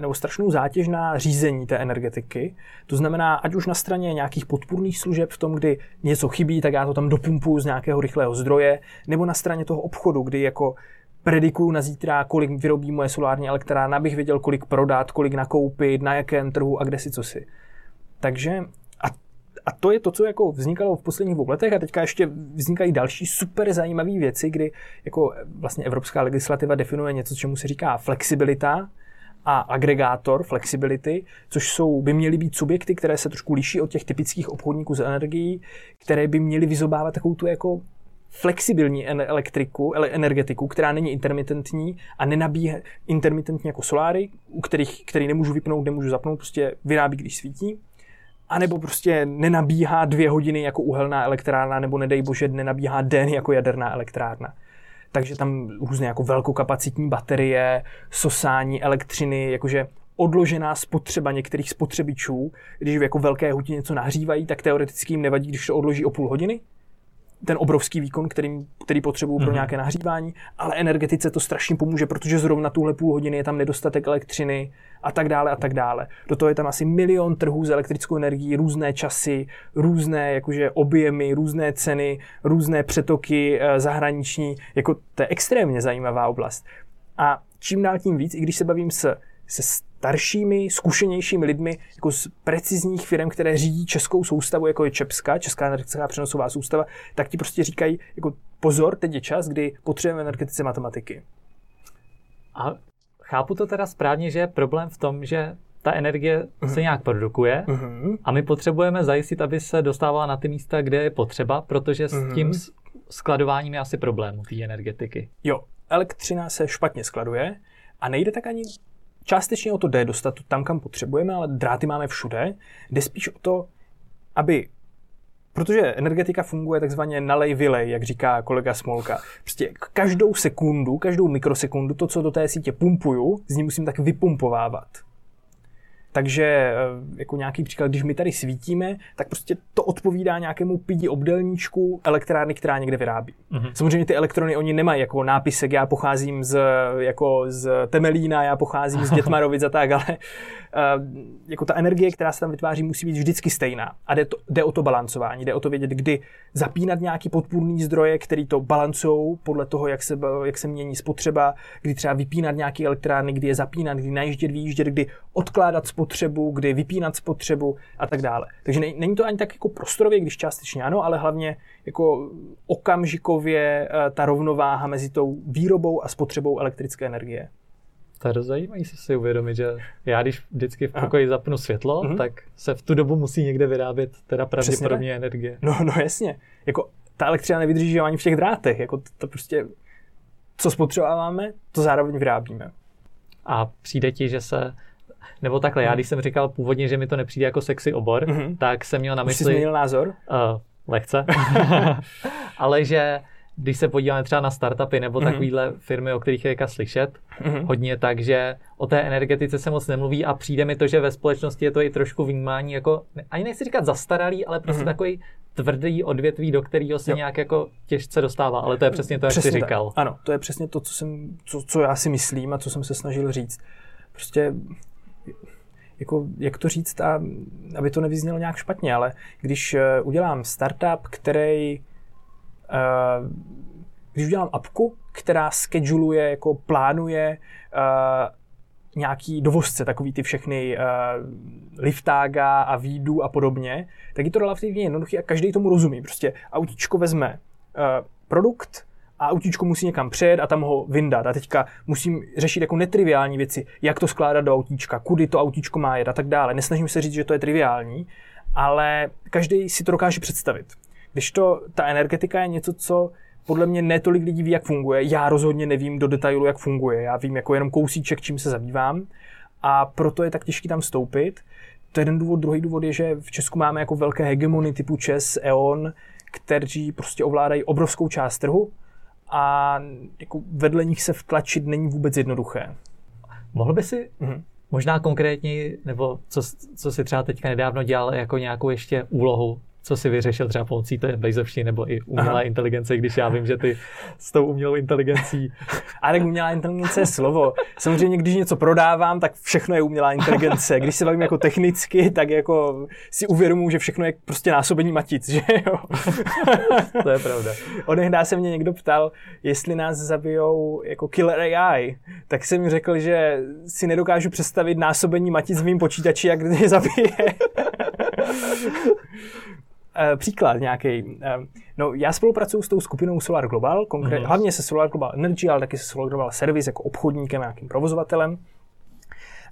nebo strašnou zátěž na řízení té energetiky. To znamená, ať už na straně nějakých podpůrných služeb v tom, kdy něco chybí, tak já to tam dopumpuju z nějakého rychlého zdroje, nebo na straně toho obchodu, kdy jako predikuju na zítra, kolik vyrobí moje solární elektrárna, abych věděl, kolik prodat, kolik nakoupit, na jakém trhu a kde si co si. Takže a, a to je to, co jako vznikalo v posledních dvou letech a teďka ještě vznikají další super zajímavé věci, kdy jako vlastně evropská legislativa definuje něco, čemu se říká flexibilita, a agregátor flexibility, což jsou, by měly být subjekty, které se trošku liší od těch typických obchodníků z energií, které by měly vyzobávat takovou tu jako flexibilní elektriku, energetiku, která není intermitentní a nenabíhá intermitentně jako soláry, u kterých, který nemůžu vypnout, nemůžu zapnout, prostě vyrábí, když svítí. A nebo prostě nenabíhá dvě hodiny jako uhelná elektrárna, nebo nedej bože, nenabíhá den jako jaderná elektrárna takže tam různé jako velkokapacitní baterie, sosání elektřiny, jakože odložená spotřeba některých spotřebičů, když jako velké hutě něco nahřívají, tak teoreticky jim nevadí, když to odloží o půl hodiny. Ten obrovský výkon, který, který potřebují pro mm-hmm. nějaké nahřívání, ale energetice to strašně pomůže, protože zrovna tuhle půl hodiny je tam nedostatek elektřiny a tak dále a tak dále. Do toho je tam asi milion trhů s elektrickou energií, různé časy, různé jakože objemy, různé ceny, různé přetoky eh, zahraniční. Jako to je extrémně zajímavá oblast. A čím dál tím víc, i když se bavím se, se staršími, zkušenějšími lidmi jako z precizních firm, které řídí českou soustavu, jako je Čepska, Česká energetická přenosová soustava, tak ti prostě říkají, jako pozor, teď je čas, kdy potřebujeme energetice matematiky. A chápu to teda správně, že je problém v tom, že ta energie uh-huh. se mhm. nějak produkuje uh-huh. a my potřebujeme zajistit, aby se dostávala na ty místa, kde je potřeba, protože s uh-huh. tím skladováním je asi problém té energetiky. Jo, elektřina se špatně skladuje a nejde tak ani částečně o to jde dostat to tam, kam potřebujeme, ale dráty máme všude. Jde spíš o to, aby Protože energetika funguje takzvaně nalej vylej, jak říká kolega Smolka. Prostě každou sekundu, každou mikrosekundu, to, co do té sítě pumpuju, z ní musím tak vypumpovávat. Takže eh, jako nějaký příklad, když my tady svítíme, tak prostě to odpovídá nějakému pidi obdelníčku elektrárny, která někde vyrábí. Mm-hmm. Samozřejmě ty elektrony oni nemají jako nápisek, já pocházím z, jako z Temelína, já pocházím z (laughs) Dětmarovic a tak, ale jako ta energie, která se tam vytváří, musí být vždycky stejná. A jde, to, jde o to balancování, jde o to vědět, kdy zapínat nějaký podpůrný zdroje, který to balancují podle toho, jak se, jak se mění spotřeba, kdy třeba vypínat nějaký elektrárny, kdy je zapínat, kdy najíždět, vyjíždět, kdy odkládat spotřebu kdy vypínat spotřebu a tak dále. Takže není to ani tak jako prostorově, když částečně ano, ale hlavně jako okamžikově eh, ta rovnováha mezi tou výrobou a spotřebou elektrické energie. To je zajímavé si si uvědomit, že já když vždycky v pokoji zapnu světlo, mm-hmm. tak se v tu dobu musí někde vyrábět teda pravděpodobně energie. No, no jasně. Jako ta elektřina nevydrží ani v těch drátech. Jako to, to prostě, co spotřebováváme, to zároveň vyrábíme. A přijde ti, že se nebo takhle, já mhm. když jsem říkal původně, že mi to nepřijde jako sexy obor, mm-hmm. tak jsem měl na mysli... Už jsi změnil názor? Uh, lehce. (laughs) (laughs) Ale že když se podíváme třeba na startupy nebo mm-hmm. takovéhle firmy, o kterých je slyšet, mm-hmm. hodně tak, že o té energetice se moc nemluví a přijde mi to, že ve společnosti je to i trošku vnímání jako, ani nechci říkat zastaralý, ale prostě mm-hmm. takový tvrdý odvětví, do kterého se jo. nějak jako těžce dostává, ale to je přesně to, jak přesně jsi říkal. Tak. Ano, to je přesně to, co, jsem, co, co já si myslím a co jsem se snažil říct. Prostě jako, jak to říct, a, aby to nevyznělo nějak špatně, ale když uh, udělám startup, který když udělám apku, která scheduluje, jako plánuje uh, nějaký dovozce, takový ty všechny uh, liftága a výdu a podobně, tak je to relativně jednoduché a každý tomu rozumí. Prostě autíčko vezme uh, produkt, a autíčko musí někam přejet a tam ho vyndat. A teďka musím řešit jako netriviální věci, jak to skládat do autíčka, kudy to autíčko má jet a tak dále. Nesnažím se říct, že to je triviální, ale každý si to dokáže představit. Když to, ta energetika je něco, co podle mě netolik lidí ví, jak funguje. Já rozhodně nevím do detailu, jak funguje. Já vím jako jenom kousíček, čím se zabývám. A proto je tak těžký tam vstoupit. To je jeden důvod. Druhý důvod je, že v Česku máme jako velké hegemony typu ČES, E.ON, kteří prostě ovládají obrovskou část trhu a jako vedle nich se vtlačit není vůbec jednoduché. Mohl by si mm-hmm. možná konkrétně, nebo co, co si třeba teďka nedávno dělal jako nějakou ještě úlohu co si vyřešil třeba pomocí té Bezovštiny nebo i umělé Aha. inteligence, když já vím, že ty s tou umělou inteligencí... (laughs) A tak umělá inteligence je slovo. Samozřejmě, když něco prodávám, tak všechno je umělá inteligence. Když se bavím jako technicky, tak jako si uvědomuji, že všechno je prostě násobení matic, že jo? to je pravda. Odehdá se mě někdo ptal, jestli nás zabijou jako killer AI, tak jsem mi řekl, že si nedokážu představit násobení matic v mým počítači, jak je zabije. Uh, příklad nějaký. Uh, no, já spolupracuji s tou skupinou Solar Global, konkrét, mm-hmm. hlavně se Solar Global Energy, ale taky se Solar Global Service jako obchodníkem, nějakým provozovatelem.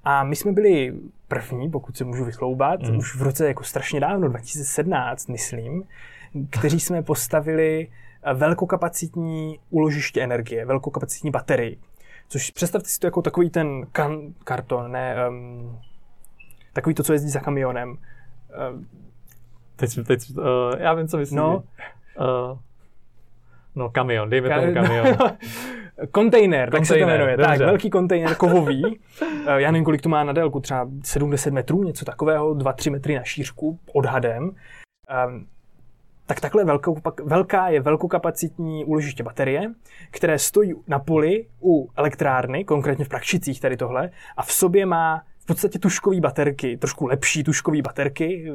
A my jsme byli první, pokud se můžu vychloubat, mm. už v roce jako strašně dávno, 2017, myslím, kteří jsme postavili eh, velkokapacitní úložiště energie, velkokapacitní baterii. Což představte si to jako takový ten kan, karton, ne, um, takový to, co jezdí za kamionem. Um, Teď, teď uh, já vím, co myslíš. No. Uh, no, kamion, dejme Ka- tomu (laughs) kamion. kontejner, tak se to jmenuje. Dobře. Tak, velký kontejner kovový. uh, já nevím, kolik to má na délku, třeba 70 metrů, něco takového, 2-3 metry na šířku, odhadem. Um, tak takhle velkou, velká je velkokapacitní úložiště baterie, které stojí na poli u elektrárny, konkrétně v Prakšicích tady tohle, a v sobě má v podstatě tuškové baterky, trošku lepší tuškové baterky,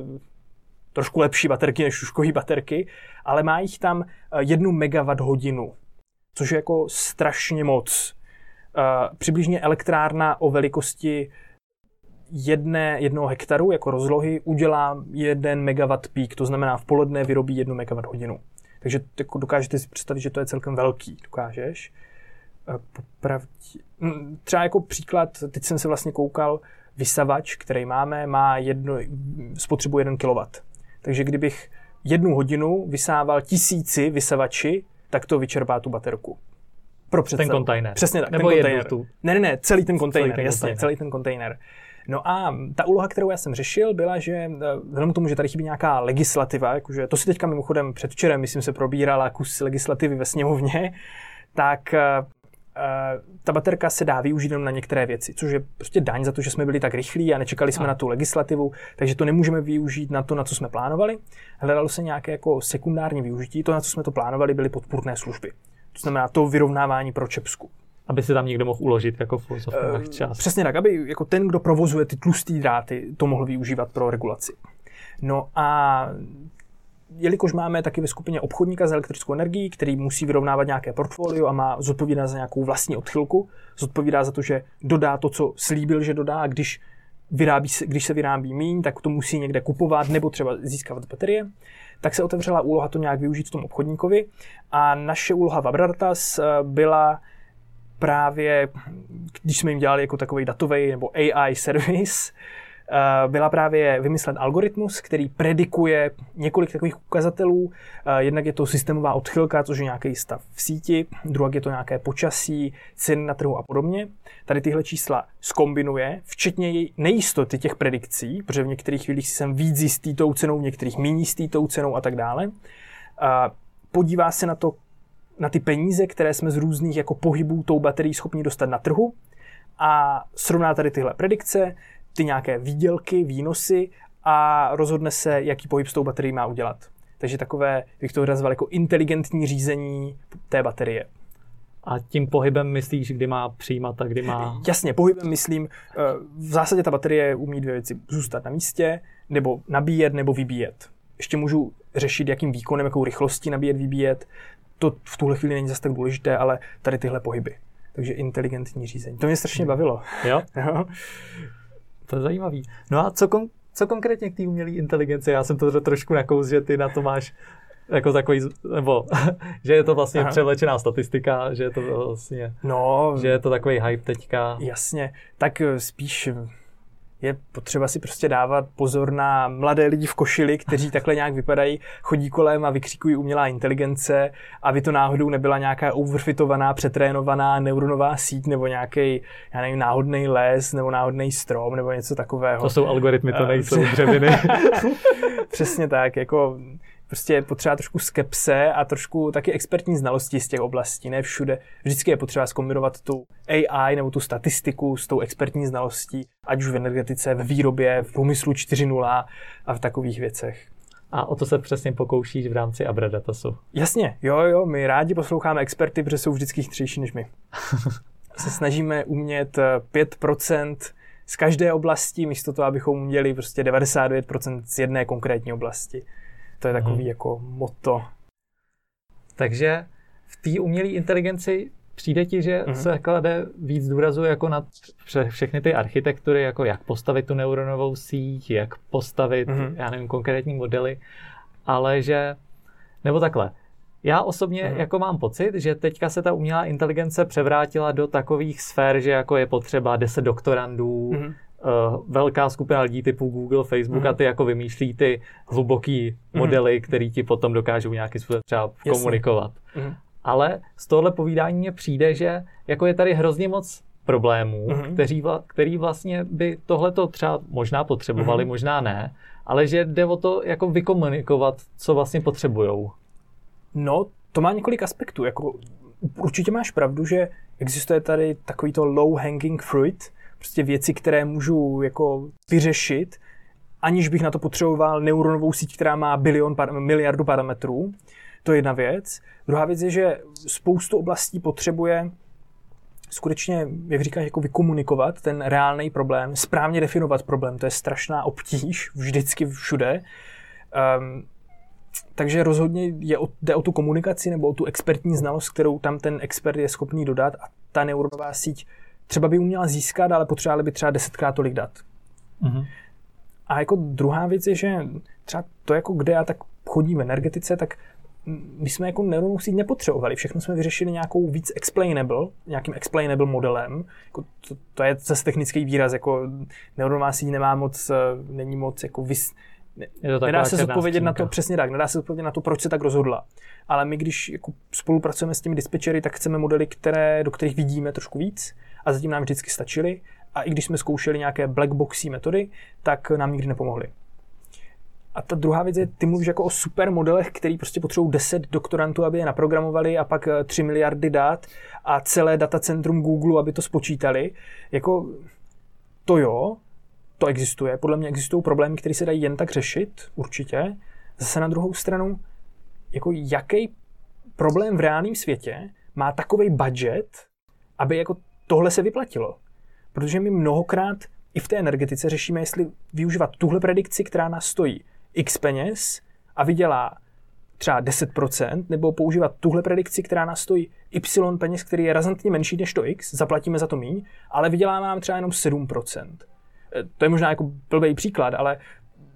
trošku lepší baterky než tuškové baterky, ale má jich tam eh, jednu megawatt hodinu, což je jako strašně moc. Uh, přibližně elektrárna o velikosti jedné, jednoho hektaru jako rozlohy udělá jeden megawatt pík, to znamená v poledne vyrobí jednu megawatt hodinu. Takže jako dokážete si představit, že to je celkem velký, dokážeš? Popravdě. Hm, třeba jako příklad, teď jsem se vlastně koukal, vysavač, který máme, má jedno, spotřebu 1 kW. Takže kdybych jednu hodinu vysával tisíci vysavači, tak to vyčerpá tu baterku. Pro představu. Ten kontejner. Přesně tak. Nebo ten kontejner. Tu. Ne, ne, ne, celý ten kontejner, jasně, kontejner. celý ten kontejner. No a ta úloha, kterou já jsem řešil, byla, že eh, vzhledem k tomu, že tady chybí nějaká legislativa, jakože to si teďka mimochodem předvčerem, myslím, se probírala kus legislativy ve sněmovně, tak eh, ta baterka se dá využít jenom na některé věci, což je prostě daň za to, že jsme byli tak rychlí a nečekali jsme a. na tu legislativu, takže to nemůžeme využít na to, na co jsme plánovali. Hledalo se nějaké jako sekundární využití, to, na co jsme to plánovali, byly podpůrné služby. To znamená to vyrovnávání pro Čepsku aby se tam někdo mohl uložit jako v uh, čas. Přesně tak, aby jako ten, kdo provozuje ty tlusté dráty, to mohl využívat pro regulaci. No a jelikož máme taky ve skupině obchodníka s elektrickou energií, který musí vyrovnávat nějaké portfolio a má zodpovídá za nějakou vlastní odchylku, zodpovídá za to, že dodá to, co slíbil, že dodá, a když, vyrábí, když se vyrábí míň, tak to musí někde kupovat nebo třeba získávat baterie, tak se otevřela úloha to nějak využít v tom obchodníkovi. A naše úloha v Abratas eh, byla právě, když jsme jim dělali jako takový datový nebo AI service, eh, byla právě vymyslet algoritmus, který predikuje několik takových ukazatelů. Eh, jednak je to systémová odchylka, což je nějaký stav v síti, druhá je to nějaké počasí, ceny na trhu a podobně. Tady tyhle čísla skombinuje, včetně nejistoty těch predikcí, protože v některých chvílích jsem víc jistý tou cenou, v některých méně jistý tou cenou a tak dále. Podívá se na to, na ty peníze, které jsme z různých jako pohybů tou baterií schopni dostat na trhu a srovná tady tyhle predikce, ty nějaké výdělky, výnosy a rozhodne se, jaký pohyb s tou baterií má udělat. Takže takové, bych to nazval jako inteligentní řízení té baterie. A tím pohybem myslíš, kdy má přijímat a kdy má... Jasně, pohybem myslím, eh, v zásadě ta baterie umí dvě věci. Zůstat na místě, nebo nabíjet, nebo vybíjet. Ještě můžu řešit, jakým výkonem, jakou rychlostí nabíjet, vybíjet to v tuhle chvíli není zase tak důležité, ale tady tyhle pohyby. Takže inteligentní řízení. To mě strašně bavilo. Jo? (laughs) To je zajímavý. No a co, kon, co konkrétně k té umělé inteligenci? Já jsem to trošku nakous, že ty na to máš jako takový, nebo (laughs) že je to vlastně Aha. převlečená statistika, že je to vlastně, no, že je to takový hype teďka. Jasně, tak spíš je potřeba si prostě dávat pozor na mladé lidi v košili, kteří takhle nějak vypadají, chodí kolem a vykřikují umělá inteligence, aby to náhodou nebyla nějaká overfitovaná, přetrénovaná neuronová síť nebo nějaký, já nevím, náhodný les nebo náhodný strom nebo něco takového. To jsou algoritmy, to nejsou (laughs) dřeviny. Přesně tak, jako prostě je potřeba trošku skepse a trošku taky expertní znalosti z těch oblastí. Ne všude. Vždycky je potřeba zkombinovat tu AI nebo tu statistiku s tou expertní znalostí, ať už v energetice, ve výrobě, v průmyslu 4.0 a v takových věcech. A o to se přesně pokoušíš v rámci Abradatasu. Jasně, jo, jo, my rádi posloucháme experty, protože jsou vždycky chytřejší než my. (laughs) se snažíme umět 5% z každé oblasti, místo toho, abychom měli prostě 99% z jedné konkrétní oblasti. To je takový hmm. jako moto. Takže v té umělé inteligenci přijde ti, že hmm. se klade víc důrazu jako na všechny ty architektury, jako jak postavit tu neuronovou síť, jak postavit, hmm. já nevím, konkrétní modely, ale že, nebo takhle, já osobně hmm. jako mám pocit, že teďka se ta umělá inteligence převrátila do takových sfér, že jako je potřeba 10 doktorandů, hmm uh, velká skupina lidí typu Google, Facebook mm. a ty jako vymýšlí ty hluboký mm. modely, které ti potom dokážou nějakým způsobem třeba Jasně. komunikovat. Mm. Ale z tohle povídání mně přijde, že jako je tady hrozně moc problémů, mm. kteří vla, který vlastně by tohleto třeba možná potřebovali, mm. možná ne, ale že jde o to jako vykomunikovat, co vlastně potřebujou. No, to má několik aspektů. Jako, určitě máš pravdu, že existuje tady takovýto low hanging fruit, prostě věci, které můžu jako vyřešit aniž bych na to potřeboval neuronovou síť, která má bilion, miliardu parametrů. To je jedna věc. Druhá věc je, že spoustu oblastí potřebuje skutečně, jak říkáš, jako vykomunikovat ten reálný problém, správně definovat problém, to je strašná obtíž, vždycky všude. Um, takže rozhodně je o, jde o tu komunikaci nebo o tu expertní znalost, kterou tam ten expert je schopný dodat a ta neuronová síť třeba by uměla získat, ale potřebovali by třeba desetkrát tolik dat. Mm-hmm. A jako druhá věc je, že třeba to, jako kde já tak chodím v energetice, tak my jsme jako neuronovou síť nepotřebovali. Všechno jsme vyřešili nějakou víc explainable, nějakým explainable modelem. Jako to, to, je zase technický výraz, jako neuronová síť nemá moc, eh, není moc jako vys, ne, nedá se zodpovědět na to, přesně tak, nedá se zodpovědět na to, proč se tak rozhodla. Ale my, když jako spolupracujeme s těmi dispečery, tak chceme modely, které, do kterých vidíme trošku víc a zatím nám vždycky stačily. A i když jsme zkoušeli nějaké blackboxy metody, tak nám nikdy nepomohly. A ta druhá věc je, ty mluvíš jako o super modelech, který prostě potřebují 10 doktorantů, aby je naprogramovali a pak 3 eh, miliardy dát a celé datacentrum Google, aby to spočítali. Jako to jo, to existuje. Podle mě existují problémy, které se dají jen tak řešit, určitě. Zase na druhou stranu, jako jaký problém v reálném světě má takový budget, aby jako tohle se vyplatilo. Protože my mnohokrát i v té energetice řešíme, jestli využívat tuhle predikci, která nás stojí x peněz a vydělá třeba 10%, nebo používat tuhle predikci, která nás stojí y peněz, který je razantně menší než to x, zaplatíme za to míň, ale vyděláme nám třeba jenom 7%. E, to je možná jako blbý příklad, ale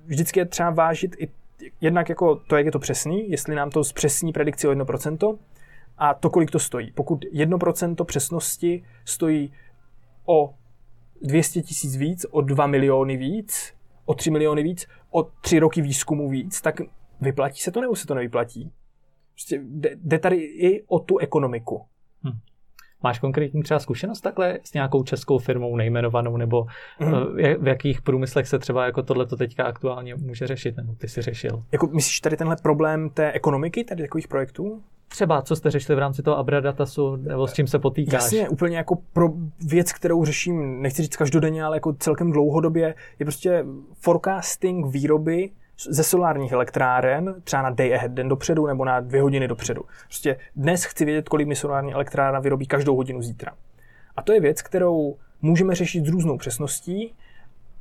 vždycky je třeba vážit i jednak jako to, jak je to přesný, jestli nám to zpřesní predikci o 1%, a to, kolik to stojí. Pokud 1% přesnosti stojí o 200 tisíc víc, o 2 miliony víc, o 3 miliony víc, o 3 roky výzkumu víc, tak vyplatí se to nebo se to nevyplatí? Prostě jde tady i o tu ekonomiku. Hm. Máš konkrétní třeba zkušenost takhle s nějakou českou firmou nejmenovanou, nebo mm. v jakých průmyslech se třeba jako tohle to teďka aktuálně může řešit, nebo ty si řešil? Jako myslíš tady tenhle problém té ekonomiky, tady takových projektů? Třeba, co jste řešili v rámci toho Abradatasu, nebo s čím se potýkáš? Jasně, úplně jako pro věc, kterou řeším, nechci říct každodenně, ale jako celkem dlouhodobě, je prostě forecasting výroby ze solárních elektráren, třeba na day ahead, den dopředu nebo na dvě hodiny dopředu. Prostě dnes chci vědět, kolik mi solární elektrárna vyrobí každou hodinu zítra. A to je věc, kterou můžeme řešit s různou přesností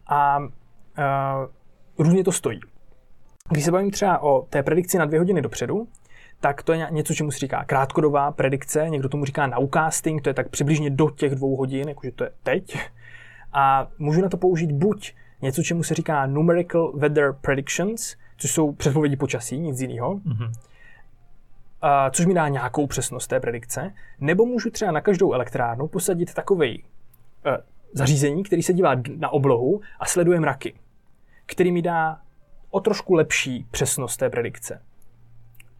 a, a různě to stojí. Když se bavím třeba o té predikci na dvě hodiny dopředu, tak to je něco, čemu se říká krátkodobá predikce, někdo tomu říká nowcasting, to je tak přibližně do těch dvou hodin, jakože to je teď. A můžu na to použít buď něco, čemu se říká numerical weather predictions, což jsou předpovědi počasí, nic jiného, mm-hmm. a, což mi dá nějakou přesnost té predikce, nebo můžu třeba na každou elektrárnu posadit takový uh, zařízení, který se dívá na oblohu a sleduje mraky, který mi dá o trošku lepší přesnost té predikce.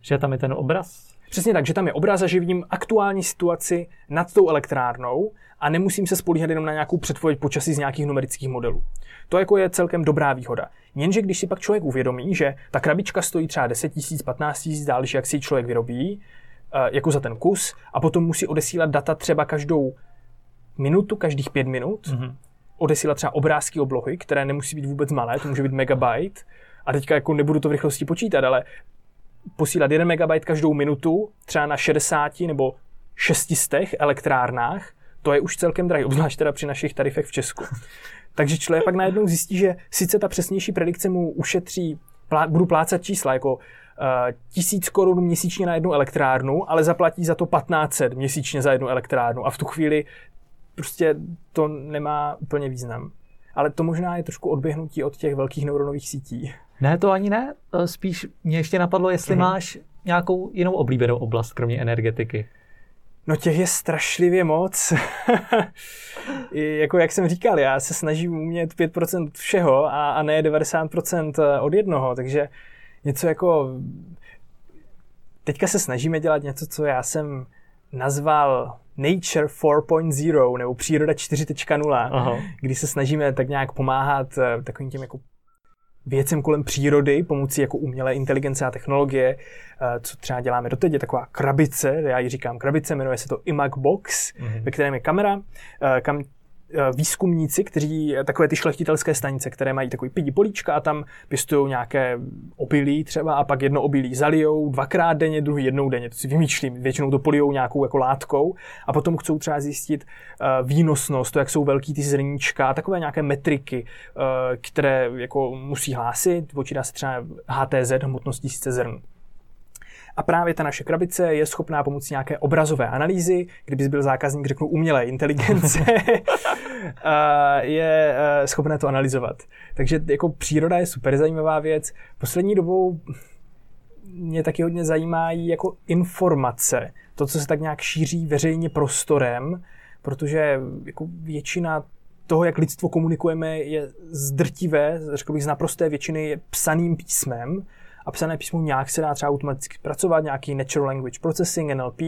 Že tam je ten obraz? Přesně tak, že tam je obraz a že vidím aktuální situaci nad tou elektrárnou a nemusím se spolíhat jenom na nějakou předpověď počasí z nějakých numerických modelů. To jako je celkem dobrá výhoda. Jenže když si pak člověk uvědomí, že ta krabička stojí třeba 10 000, 15 000, záleží, jak si ji člověk vyrobí, eh, jako za ten kus, a potom musí odesílat data třeba každou minutu, každých pět minut, mm-hmm. odesílat třeba obrázky oblohy, které nemusí být vůbec malé, to může být megabyte, a teďka jako nebudu to v rychlosti počítat, ale posílat 1 MB každou minutu, třeba na 60 nebo 600 elektrárnách, to je už celkem drahé, obzvlášť teda při našich tarifech v Česku. (laughs) Takže člověk pak najednou zjistí, že sice ta přesnější predikce mu ušetří, plá, budu plácat čísla jako uh, tisíc korun měsíčně na jednu elektrárnu, ale zaplatí za to 1500 měsíčně za jednu elektrárnu a v tu chvíli prostě to nemá úplně význam. Ale to možná je trošku odběhnutí od těch velkých neuronových sítí. Ne, to ani ne. Eh, spíš mě ještě napadlo, jestli mm-hmm. máš nějakou jinou oblíbenou oblast, kromě energetiky. No těch je strašlivě moc. (laughs) jako jak jsem říkal, já se snažím umět 5% všeho a, a ne 90% eh, od jednoho, takže něco jako... Teďka se snažíme dělat něco, co já jsem nazval Nature 4.0 nebo příroda 4.0, kdy se snažíme tak nějak pomáhat eh, takovým těm jako věcem kolem přírody pomocí jako umělé inteligence a technologie, eh, co třeba děláme doteď, je taková krabice, já ji říkám krabice, jmenuje se to iMac Box, mm-hmm. ve kterém je kamera, eh, kam výzkumníci, kteří eh, takové ty šlechtitelské stanice, které mají takový pidi políčka a tam pěstují nějaké obilí třeba a pak jedno obilí zalijou dvakrát denně, druhý jednou denně, to si vymýšlím, většinou to polijou nějakou jako látkou a potom chcou třeba zjistit uh, výnosnost, to, jak jsou velký ty zrníčka, takové nějaké metriky, které jako musí hlásit, počítá se třeba HTZ, hmotnost tisíce zrn. A právě ta naše krabice je schopná pomocí nějaké obrazové analýzy, kdyby byl zákazník, řeknu umělé inteligence, (laughs) je eh, schopné to analyzovat. Takže jako příroda je super zajímavá věc. Poslední dobou mě taky hodně zajímají jako informace. To, co se tak nějak šíří veřejně prostorem, protože jako většina toho, jak lidstvo komunikujeme, je zdrtivé, řekl bych z naprosté většiny je psaným písmem a psané písmo nějak se dá třeba automaticky pracovat, nějaký Natural Language Processing, NLP,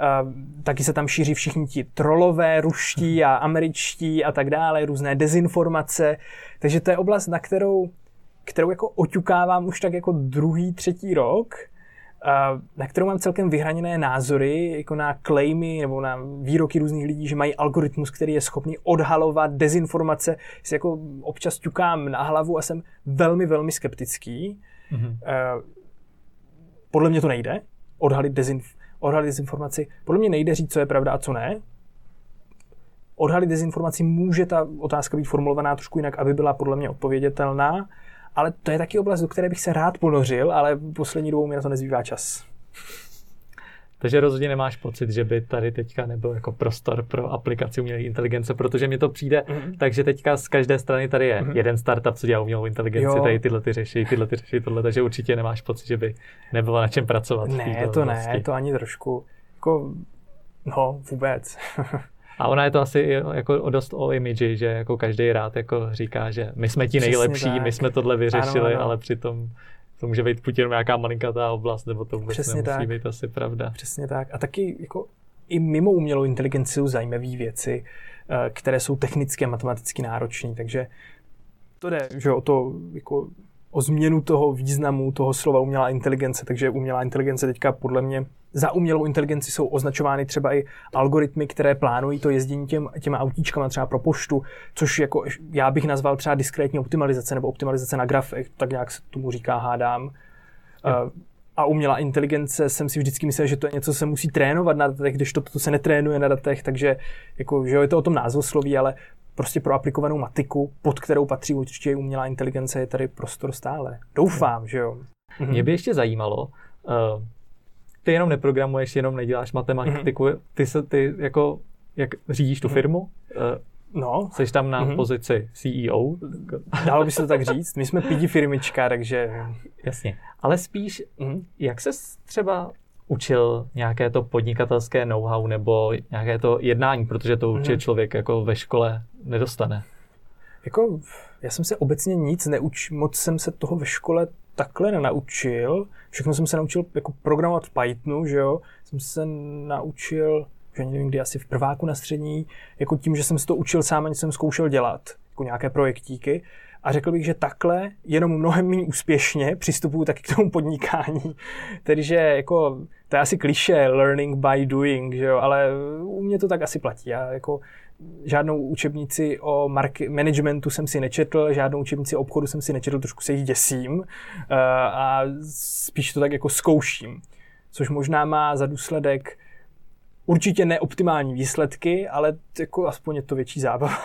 Uh, taky se tam šíří všichni ti trolové, ruští a američtí a tak dále, různé dezinformace. Takže to je oblast, na kterou, kterou jako oťukávám už tak jako druhý, třetí rok, uh, na kterou mám celkem vyhraněné názory, jako na claimy nebo na výroky různých lidí, že mají algoritmus, který je schopný odhalovat dezinformace. Si jako občas ťukám na hlavu a jsem velmi, velmi skeptický. Mm-hmm. Podle mě to nejde, odhalit, dezinf- odhalit dezinformaci. Podle mě nejde říct, co je pravda a co ne. Odhalit dezinformaci může ta otázka být formulovaná trošku jinak, aby byla podle mě odpovědětelná, ale to je taky oblast, do které bych se rád ponořil, ale poslední dobou mi na to nezbývá čas. Takže rozhodně nemáš pocit, že by tady teďka nebyl jako prostor pro aplikaci umělé inteligence, protože mi to přijde, mm-hmm. takže teďka z každé strany tady je mm-hmm. jeden startup, co dělá umělou inteligenci, jo. tady tyhle ty řeší, tyhle ty řeší tohle, takže určitě nemáš pocit, že by nebylo na čem pracovat. Ne, to ne, to ani trošku. Jako, no, vůbec. (laughs) A ona je to asi jako dost o imidži, že jako každý rád jako říká, že my jsme ti nejlepší, my jsme tohle vyřešili, ano, ano. ale přitom to může být Putin nějaká malinkatá oblast, nebo to vůbec Přesně nemusí tak. být asi pravda. Přesně tak. A taky jako i mimo umělou inteligenci jsou zajímavé věci, eh, které jsou technicky a matematicky náročné, takže to jde že o to jako o změnu toho významu toho slova umělá inteligence, takže umělá inteligence teďka podle mě za umělou inteligenci jsou označovány třeba i algoritmy, které plánují to jezdění těm, těma autíčkama třeba pro poštu, což jako já bych nazval třeba diskrétní optimalizace nebo optimalizace na grafech, tak nějak se tomu říká, hádám. Uh, a umělá inteligence jsem si vždycky myslel, že to je něco, co se musí trénovat na datech, když to, to se netrénuje na datech, takže jako, že jo, je to o tom názvosloví, ale prostě pro aplikovanou matiku, pod kterou patří určitě umělá inteligence, je tady prostor stále. Doufám, že jo. Mě by ještě zajímalo, uh, ty jenom neprogramuješ, jenom neděláš matematiku, mm-hmm. ty se, ty jako, jak řídíš tu mm-hmm. firmu? Uh, no. Jsi tam na mm-hmm. pozici CEO? Dalo by se to tak říct. My jsme pidi firmička, takže... Jasně. Ale spíš, mm-hmm. jak se třeba učil nějaké to podnikatelské know-how nebo nějaké to jednání, protože to určitě mm-hmm. člověk jako ve škole nedostane. Jako, já jsem se obecně nic neuč, moc jsem se toho ve škole takhle nenaučil. Všechno jsem se naučil jako programovat v Pythonu, že jo. Jsem se naučil, že nevím kdy, asi v prváku na střední, jako tím, že jsem si to učil sám, ani jsem zkoušel dělat, jako nějaké projektíky. A řekl bych, že takhle jenom mnohem méně úspěšně přistupuju taky k tomu podnikání. (laughs) Tedy, že jako, to je asi kliše, learning by doing, že jo, ale u mě to tak asi platí. Já jako žádnou učebnici o mark- managementu jsem si nečetl, žádnou učebnici o obchodu jsem si nečetl, trošku se jich děsím uh, a spíš to tak jako zkouším. Což možná má za důsledek určitě neoptimální výsledky, ale jako aspoň je to větší zábava.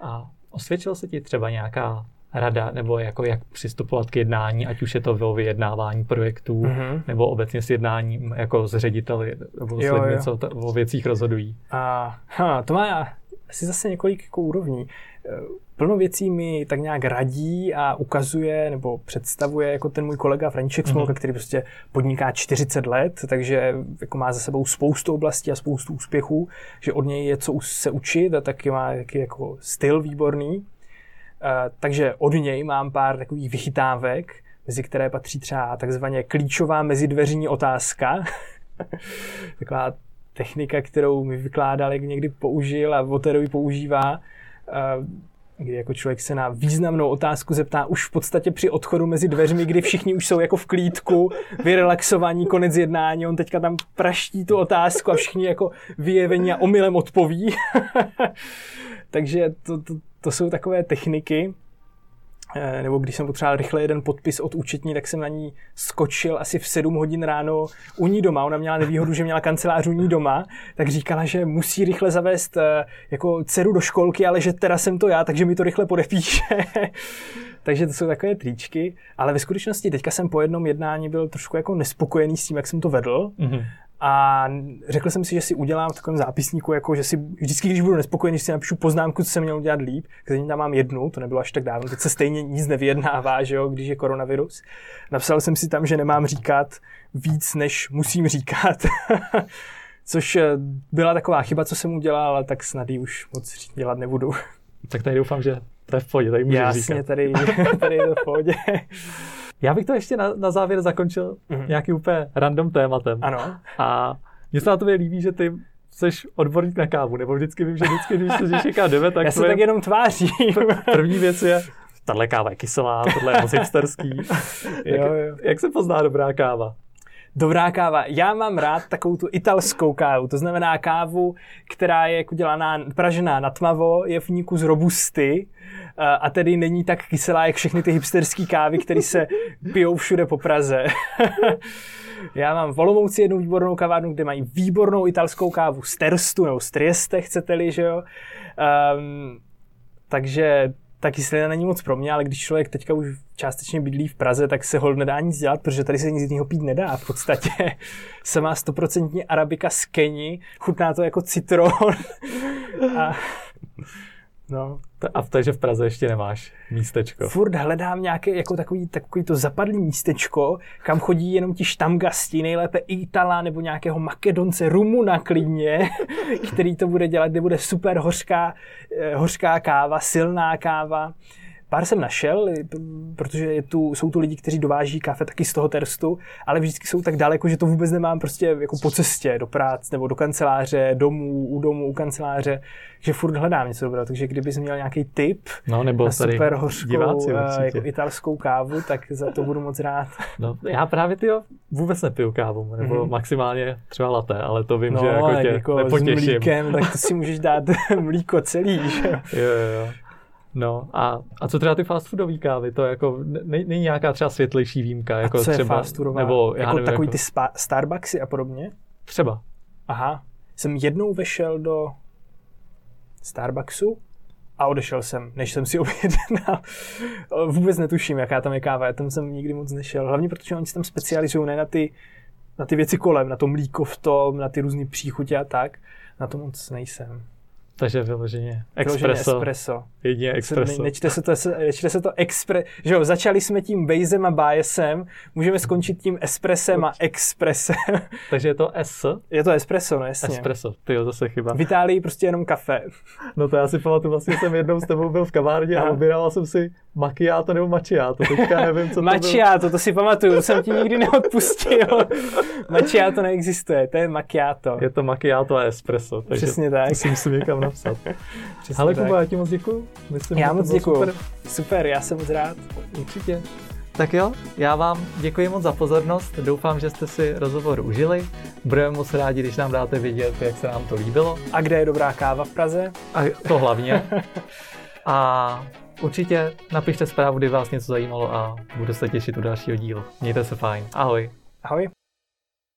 A osvědčil se ti třeba nějaká rada, nebo jako jak přistupovat k jednání, ať už je to o vyjednávání projektů, mm-hmm. nebo obecně s jednáním jako s řediteli, nebo s lidmi, co t- o věcích rozhodují. A, ha, to má asi zase několik jako úrovní. E, plno věcí mi tak nějak radí a ukazuje nebo představuje jako ten můj kolega František mm-hmm. Smolka, který prostě podniká 40 let, takže jako má za sebou spoustu oblastí a spoustu úspěchů, že od něj je co se učit a taky má taky jako styl výborný. Eh, takže od něj mám pár takových vychytávek, mezi které patří třeba takzvaně klíčová mezidveřní otázka. (laughs) Taková technika, kterou mi vykládal, jak někdy použil a Voterovi používá. Uh, kdy jako člověk se na významnou otázku zeptá už v podstatě při odchodu mezi dveřmi, kdy všichni už jsou jako v klídku, vyrelaxovaní, konec jednání, on teďka tam praští tu otázku a všichni jako vyjevení a omylem odpoví. (laughs) Takže to, to, to jsou takové techniky. Eh, nebo když jsem potřeboval rychle jeden podpis od účetní, tak jsem na ní skočil asi v 7 hodin ráno u ní doma. Ona měla nevýhodu, že měla kancelář u ní doma, tak říkala, že musí rychle zavést eh, jako dceru do školky, ale že teda jsem to já, takže mi to rychle podepíše. (laughs) takže to jsou takové tričky, ale ve skutečnosti teďka jsem po jednom jednání byl trošku jako nespokojený s tím, jak jsem to vedl. Mm-hmm. A řekl jsem si, že si udělám v takovém zápisníku, jako že si vždycky, když budu nespokojený, si napíšu poznámku, co jsem měl udělat líp, který tam mám jednu, to nebylo až tak dávno, teď se stejně nic nevyjednává, že jo, když je koronavirus. Napsal jsem si tam, že nemám říkat víc, než musím říkat. (laughs) Což eh, byla taková chyba, co jsem udělal, ale tak snad ji už moc dělat nebudu. Tak tady doufám, že to je v pohodě, tady můžeš Jasně, říkat. tady, (laughs) tady je to v pohodě. Já bych to ještě na, na závěr zakončil mm-hmm. nějaký úplně random tématem. Ano. A mně se na tobě líbí, že ty jsi odborník na kávu, nebo vždycky vím, že vždycky, když se někam jdeme, tak Já se tak jenom tvářím. (laughs) První věc je, tahle káva je kyselá, tohle je moc hipsterský. (laughs) jak, jo, jo. jak se pozná dobrá káva? Dobrá káva. Já mám rád takovou tu italskou kávu, to znamená kávu, která je jako dělaná, pražená na tmavo, je v ní kus robusty, a tedy není tak kyselá, jak všechny ty hipsterské kávy, které se pijou všude po Praze. (laughs) Já mám v Olomouci jednu výbornou kavárnu, kde mají výbornou italskou kávu z Terstu, nebo z Trieste, chcete-li, že jo. Um, takže ta kyselina není moc pro mě, ale když člověk teďka už částečně bydlí v Praze, tak se hol nedá nic dělat, protože tady se nic jiného pít nedá. V podstatě (laughs) se má stoprocentní arabika z Keni, chutná to jako citron. (laughs) a No. A takže v Praze ještě nemáš místečko. Furt hledám nějaké jako takový, takový to zapadlý místečko, kam chodí jenom ti štamgasti, nejlépe Itala nebo nějakého Makedonce, Rumuna klidně, (laughs) který to bude dělat, kde bude super hořká, eh, hořká káva, silná káva. Pár jsem našel, protože je tu, jsou tu lidi, kteří dováží kafe taky z toho terstu, ale vždycky jsou tak daleko, že to vůbec nemám prostě jako po cestě do práce nebo do kanceláře, domů, u domu, u kanceláře, že furt hledám něco dobrého. Takže kdybys měl nějaký tip no, nebo na super hořkou diváci, eh, jako italskou kávu, tak za to budu moc rád. No, já právě ty vůbec nepiju kávu, nebo mm-hmm. maximálně třeba latte, ale to vím, no, že jako tě jako nepotěším. S mlíkem, tak to si můžeš dát (laughs) mlíko celý, že jo, jo. No a, a co třeba ty fast foodové kávy, to jako není nějaká třeba světlejší výjimka, jako a co třeba, je fast foodová? nebo já jako nevím, takový jako... ty spa, Starbucksy a podobně? Třeba. Aha, jsem jednou vešel do Starbucksu a odešel jsem, než jsem si (laughs) objednal. Vůbec netuším, jaká tam je káva, já tam jsem nikdy moc nešel. Hlavně protože oni se tam specializují ne na ty, na ty věci kolem, na to mlíko v tom, na ty různé příchutě a tak. Na to moc nejsem. Takže vyloženě espresso. espresso. Jedině espresso. nečte se to, nečte se to expre... Že jo, začali jsme tím bejzem a bájesem, můžeme skončit tím espressem a expressem. (laughs) Takže je to S? Je to espresso, no jasně. Espresso, ty jo, zase chyba. V Itálii prostě jenom kafe. No to já si pamatuju, vlastně jsem jednou s tebou byl v kavárně a objednával jsem si macchiato nebo macchiato, teďka nevím, co to Macchiato, to si pamatuju, to jsem ti nikdy neodpustil. macchiato neexistuje, to je macchiato. Je to macchiato a espresso, takže Přesně tak. to si musím někam napsat. (laughs) Přesně Ale Kuba, já ti moc děkuju. Myslím, já moc děkuju. Super. super, já jsem moc rád. Určitě. Tak jo, já vám děkuji moc za pozornost, doufám, že jste si rozhovor užili. Budeme moc rádi, když nám dáte vědět, jak se nám to líbilo. A kde je dobrá káva v Praze? A to hlavně. (laughs) A určitě napište zprávu, kdy vás něco zajímalo a budu se těšit u dalšího dílu. Mějte se fajn. Ahoj. Ahoj.